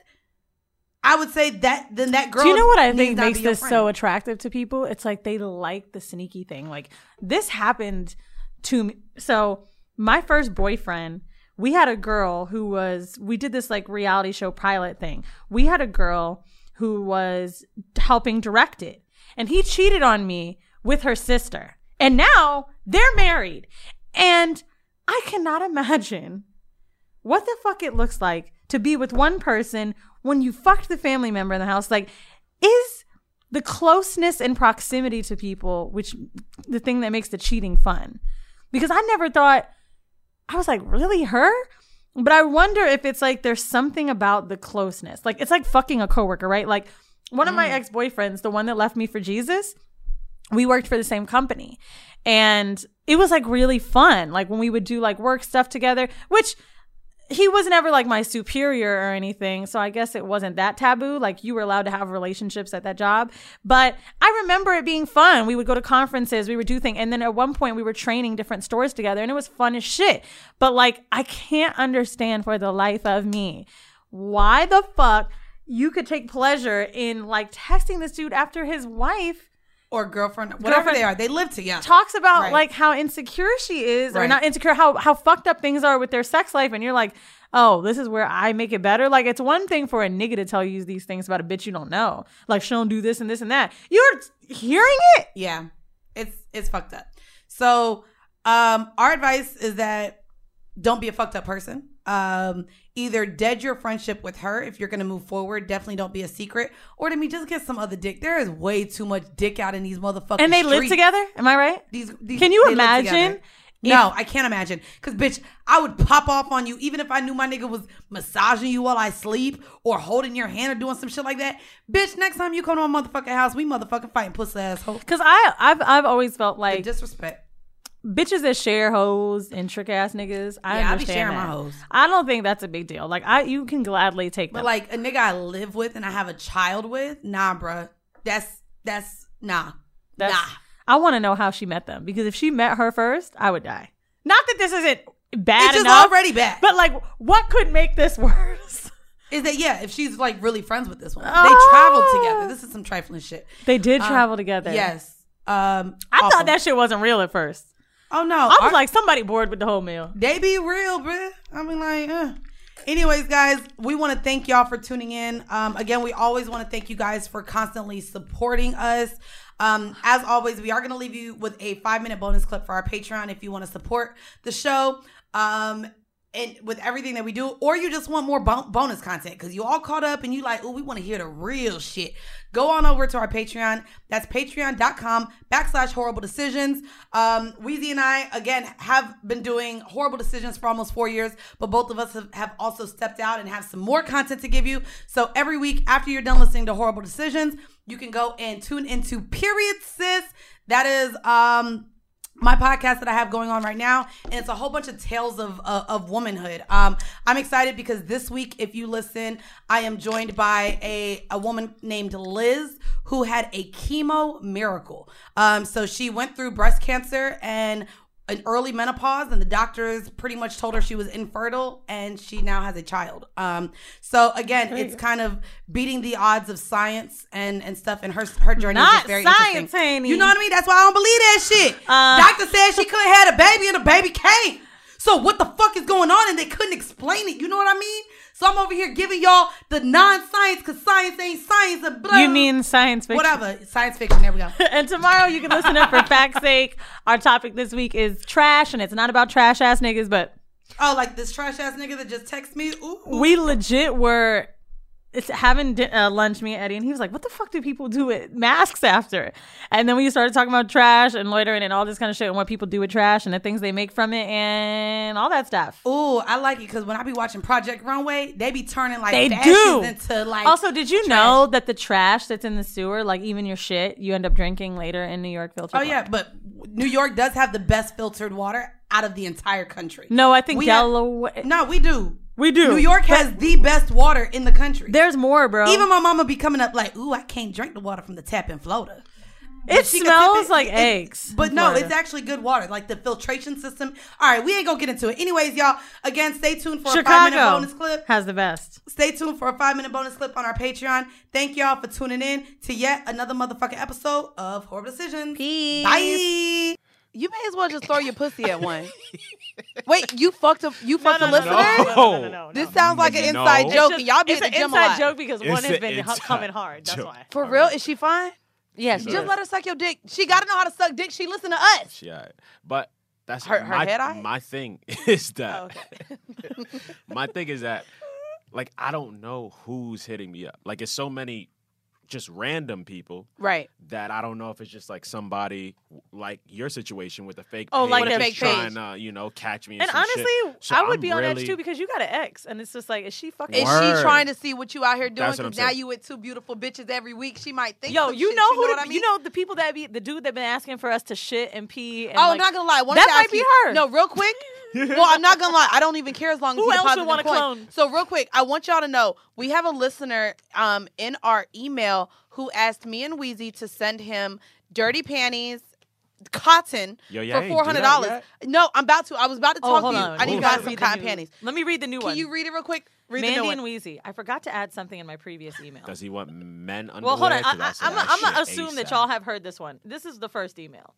I would say that then that girl. Do you know what I think makes this so attractive to people? It's like they like the sneaky thing. Like this happened to me. So my first boyfriend, we had a girl who was. We did this like reality show pilot thing. We had a girl who was helping direct it, and he cheated on me with her sister, and now they're married, and I cannot imagine what the fuck it looks like to be with one person when you fucked the family member in the house. Like, is the closeness and proximity to people, which the thing that makes the cheating fun? Because I never thought, I was like, really her? But I wonder if it's like there's something about the closeness. Like, it's like fucking a coworker, right? Like, one of my mm. ex boyfriends, the one that left me for Jesus, we worked for the same company and it was like really fun like when we would do like work stuff together which he was never like my superior or anything so i guess it wasn't that taboo. Like you were allowed to have relationships at that job. But i remember it being fun. We would go to conferences we would do things and then at one point we were training different stores together and it was fun as shit. But like i can't understand for the life of me why the fuck you could take pleasure in like texting this dude after his wife or girlfriend, whatever Girlfriend- they are. They live together. talks about Right. like how insecure she is or not insecure how how fucked up things are with their sex life and you're like oh this is where i make it better like it's one thing for a nigga to tell you these things about a bitch you don't know like she don't do this and this and that you're hearing it Yeah, it's it's fucked up. So, um, our advice is that don't be a fucked up person. Um, either dead your friendship with her if you're gonna move forward. Definitely don't be a secret. Or to me, just get some other dick. There is way too much dick out in these motherfuckers. and they live together am i right These, these Can you imagine together. No, I can't imagine. Cause bitch, I would pop off on you even if I knew my nigga was massaging you while I sleep or holding your hand or doing some shit like that. Bitch, next time you come to my motherfucking house, we motherfucking fighting pussy asshole. because i i've i've always felt like Disrespect. Bitches that share hoes and trick ass niggas i Yeah, I be understand sharing my that. hoes. i don't think that's a big deal like i you can gladly take But them like a nigga I live with and I have a child with, nah, bruh. That's that's nah. That's, nah. I want to know how she met them because if she met her first, I would die. Not that this isn't bad It's enough, already bad. but like, what could make this worse? Is that yeah, if she's like really friends with this one. Oh. They traveled together. This is some trifling shit. They did Um, travel together. Yes. Um I awful. thought that shit wasn't real at first. Oh no. I was Our- like, somebody bored with the whole meal. They be real, bruh. I mean, like, uh. anyways, guys, we want to thank y'all for tuning in. Um, again, we always want to thank you guys for constantly supporting us. Um, as always, we are going to leave you with a five minute bonus clip for our Patreon if you want to support the show. Um, and with everything that we do, or you just want more bon- bonus content because you all caught up and you like, oh, we want to hear the real shit. Go on over to our Patreon. That's patreon.com backslash horrible decisions. Um, Weezy and I, again, have been doing horrible decisions for almost four years, but both of us have, have also stepped out and have some more content to give you. So every week after you're done listening to horrible decisions, you can go and tune into Period Sis. That is, um, my podcast that I have going on right now, and it's a whole bunch of tales of uh, of womanhood. Um, I'm excited because this week, if you listen, I am joined by a a woman named Liz who had a chemo miracle. Um, so she went through breast cancer and an early menopause, and the doctors pretty much told her she was infertile, and she now has a child. Um, so again, it's kind of beating the odds of science and and stuff, and her her journey is Not just very science, interesting. Haney. You know what I mean? That's why I don't believe that shit. Uh, Doctor said she couldn't have had a baby and the baby came. So what the fuck is going on? And they couldn't explain it. You know what I mean? So I'm over here giving y'all the non-science because science ain't science. And blah. You mean science fiction? whatever? Science fiction. There we go. and tomorrow you can listen up for fact's sake. Our topic this week is trash, and it's not about trash ass niggas, but Oh, like this trash ass nigga that just texted me. Ooh, we legit were having uh, lunch me and Eddie, and he was like, "What the fuck do people do with masks after?" And then we started talking about trash and loitering and all this kind of shit, and what people do with trash and the things they make from it and all that stuff. Ooh, I like it because when I be watching Project Runway, they be turning like They do. into like. Also, did you trash. know that the trash that's in the sewer, like even your shit, you end up drinking later in New York filtered? Oh yeah, but New York does have the best filtered water out of the entire country. No, I think We have- Delaware. No, we do. We do. New York has the best water in the country. There's more, bro. Even my mama be coming up like, "Ooh, I can't drink the water from the tap in Florida." it smells it- like it- eggs. But no, Florida. it's actually good water. Like the filtration system. All right, we ain't gonna get into it. Anyways, y'all. Again, stay tuned for a five minute Chicago bonus clip. has the best. Stay tuned for a five minute bonus clip on our Patreon. Thank y'all for tuning in to yet another motherfucking episode of Horrible Decisions. Peace. Bye. You may as well just throw your pussy at one. Wait, you fucked a you fucked no, a no, listener? no, no, no, no, no, This sounds like an inside It's joke, just- and y'all be it's at the an gym a inside lot. joke because one It's has been hu- inside coming hard. That's joke. why. For real? Is she fine? Yeah, Just let her suck your dick. She got to know how to suck dick. She listen to us. Yeah, but that's Her- her my, head eye? my thing is that Oh, okay. my thing is that like I don't know who's hitting me up. Like it's so many just random people Right. that I don't know if it's just like somebody like your situation with a fake Oh, page like a that's fake trying page. to you know catch me. And some honestly, shit. So I would I'm be on edge too because you got an ex, and it's just like, is she fucking? Is Word. she trying to see what you out here doing? That's what I'm Because now saying. you with two beautiful bitches every week. She might think. Yo, some you shit. know She who? know the, I mean? You know the people that be the dude that been asking for us to shit and pee. And Oh, like, not gonna lie. One That to might be you- her. No, real quick. well, I'm not gonna lie. I don't even care as long as Who he else would wanna the clone? So real quick, I want y'all to know we have a listener um, in our email who asked me and Weezy to send him dirty panties. Cotton Yo, yeah, for four hundred dollars. No, I'm about to. I was about to Oh, talk hold to you. on. I need Ooh, you gotta guys some cotton new- panties. Let me read the new Can one. Can you read it real quick? Read the new Mandy one. and Weezy. I forgot to add something in my previous email. Does he want men underwear? Well, hold on. I, I, I'm gonna shit assume that y'all have heard this one. This is the first email.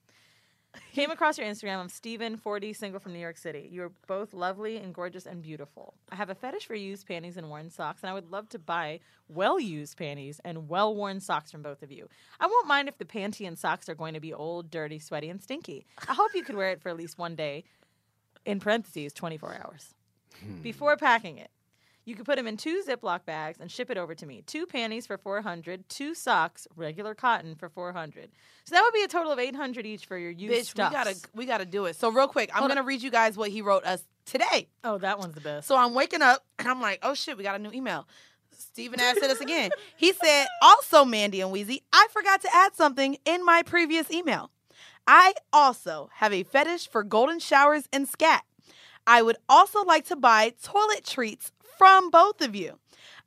Came across your Instagram. I'm Steven, 40, single from New York City. You're both lovely and gorgeous and beautiful. I have a fetish for used panties and worn socks, and I would love to buy well used panties and well worn socks from both of you. I won't mind if the panty and socks are going to be old, dirty, sweaty, and stinky. I hope you could wear it for at least one day, in parentheses, 24 hours, hmm. before packing it. You could put them in two Ziploc bags and ship it over to me. Two panties for 400, two socks, regular cotton for 400. So that would be a total of 800 each for your used Bitch, stuff. we gotta we gotta do it. So real quick, I'm Hold gonna read you guys what he wrote us today. Oh, that one's the best. So I'm waking up and I'm like, oh shit, we got a new email. Steven asked us again. He said, also Mandy and Weezy, I forgot to add something in my previous email. I also have a fetish for golden showers and scat. I would also like to buy toilet treats from both of you.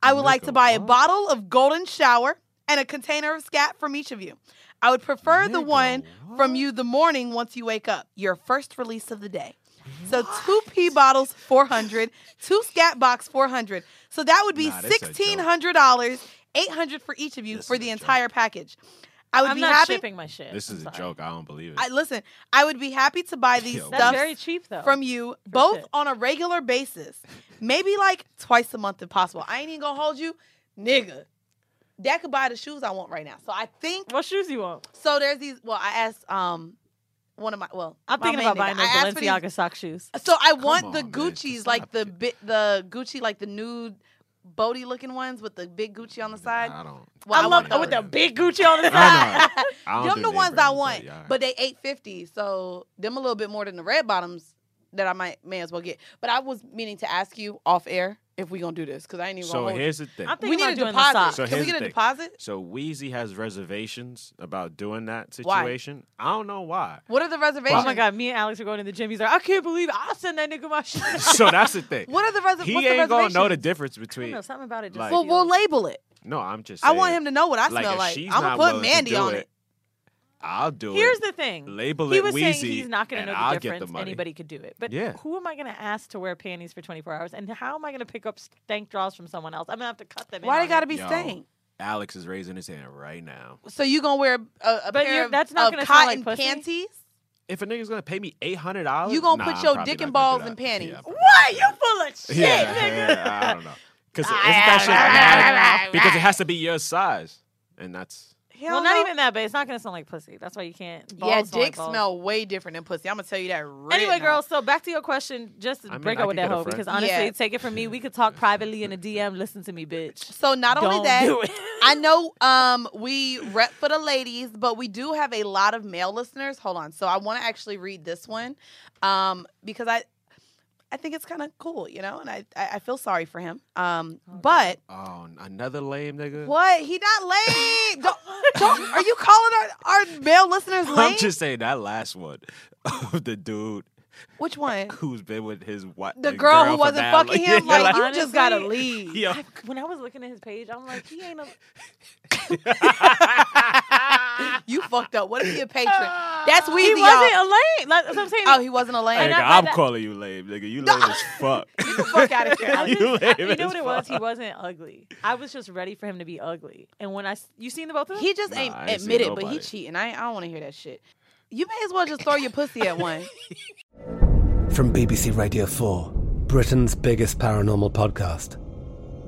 I would like to buy a bottle of golden shower and a container of scat from each of you. I would prefer the one from you the morning once you wake up, your first release of the day. So two pee bottles, 400, two scat box, 400. So that would be Nah, this a joke. $1,600, 800 for each of you for the entire package. I would I'm be not happy. shipping my shit. This I'm is a sorry. joke. I don't believe it. I listen, I would be happy to buy these Yo, That's stuff very cheap, though. from you both shit. on a regular basis. Maybe like twice a month if possible. I ain't even gonna hold you, nigga. That could buy the shoes I want right now. So I think what shoes you want? so. There's these. Well, I asked um one of my well. I'm my thinking about buying those I these- Balenciaga sock shoes. So I Come want the on, man, Gucci's, just like the it. bit, the Gucci, like the nude, boaty looking ones with the big Gucci on the side. I don't. Well, I, I love want with the big Gucci on the I side. know. I don't them do the ones I want, yeah, but they eight fifty. So them a little bit more than the red bottoms that I might may as well get. But I was meaning to ask you off air if we gonna do this because I ain't even. So gonna hold here's the thing. I'm we need about a doing deposit. So Can we get a thing. deposit? So Weezy has reservations about doing that Why? situation. I don't know why. What are the reservations? Oh my god, me and Alex are going to the gym. He's like, I can't believe it. I'll send that nigga my shit. so that's the thing. What are the reservations? he what's the ain't gonna know the reservations? difference I don't between. know, something about it just Like- Well, we'll label it. No, I'm just. I want him to know what I like, smell like. I'm gonna put willing to Mandy on it, it. I'll do Here's it. Here's the thing. Label he it was Weezy, saying he's not going and to know I'll the get the difference. money. Anybody could do it. But Yeah. who am I going to ask to wear panties for 24 hours? And how am I going to pick up stank draws from someone else? I'm going to have to cut them. in Why on they gotta be Yo, stained? Alex is raising his hand right now. So you gonna wear a, a But pair you're- of, that's not of gonna smell like pussy? panties? If a nigga's gonna pay me eight hundred dollars, You gonna nah, put I'm your dick and balls in panties? Yeah, What? You full of shit, Yeah, nigga. yeah, I don't know. Because isn't that shit because it has to be your size, and that's Hell well, not no. even that, but it's not going to smell like pussy. That's why you can't. Balls Yeah, smell like dick smell way different than pussy. I'm gonna tell you that right Anyway, now. girls, so back to your question. Just I mean, break I up with that hoe because honestly, Yeah. take it from me. We could talk privately in a DM. Listen to me, bitch. So not only Don't that. I know um we rep for the ladies, but we do have a lot of male listeners. Hold on. So I want to actually read this one um because I I think it's kind of cool, you know, and I I I feel sorry for him. Um but oh another lame nigga. what? He not lame. don't, don't are you calling our our male listeners lame? I'm just saying that last one of the dude Which one? who's been with his what The girl who wasn't Alabama. fucking him? Yeah, Like, you honestly, just gotta leave. Yo. I- when I was looking at his page, I'm like, he ain't a. You fucked up. What if he a patron? That's weird. He wasn't y'all. a lame. Like, that's what I'm saying. Oh, he wasn't a lame. Nigga, I- I'm that- calling you lame, nigga. You lame as fuck. fuck out of here. I You just- I- lame you know as what it was? He wasn't ugly. I was just ready for him to be ugly. And when I, you seen the both of them? He just Nah, ain't I ain't seen admit it, but he cheating. I, I don't want to hear that shit. You may as well just throw your pussy at one. From BBC Radio 4, Britain's biggest paranormal podcast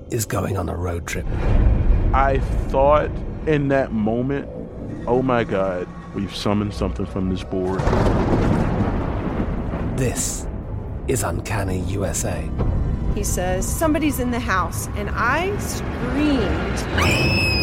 is going on a road trip. I thought in that moment, oh my God, we've summoned something from this board. This is Uncanny USA. He says, Somebody's in the house. And I screamed.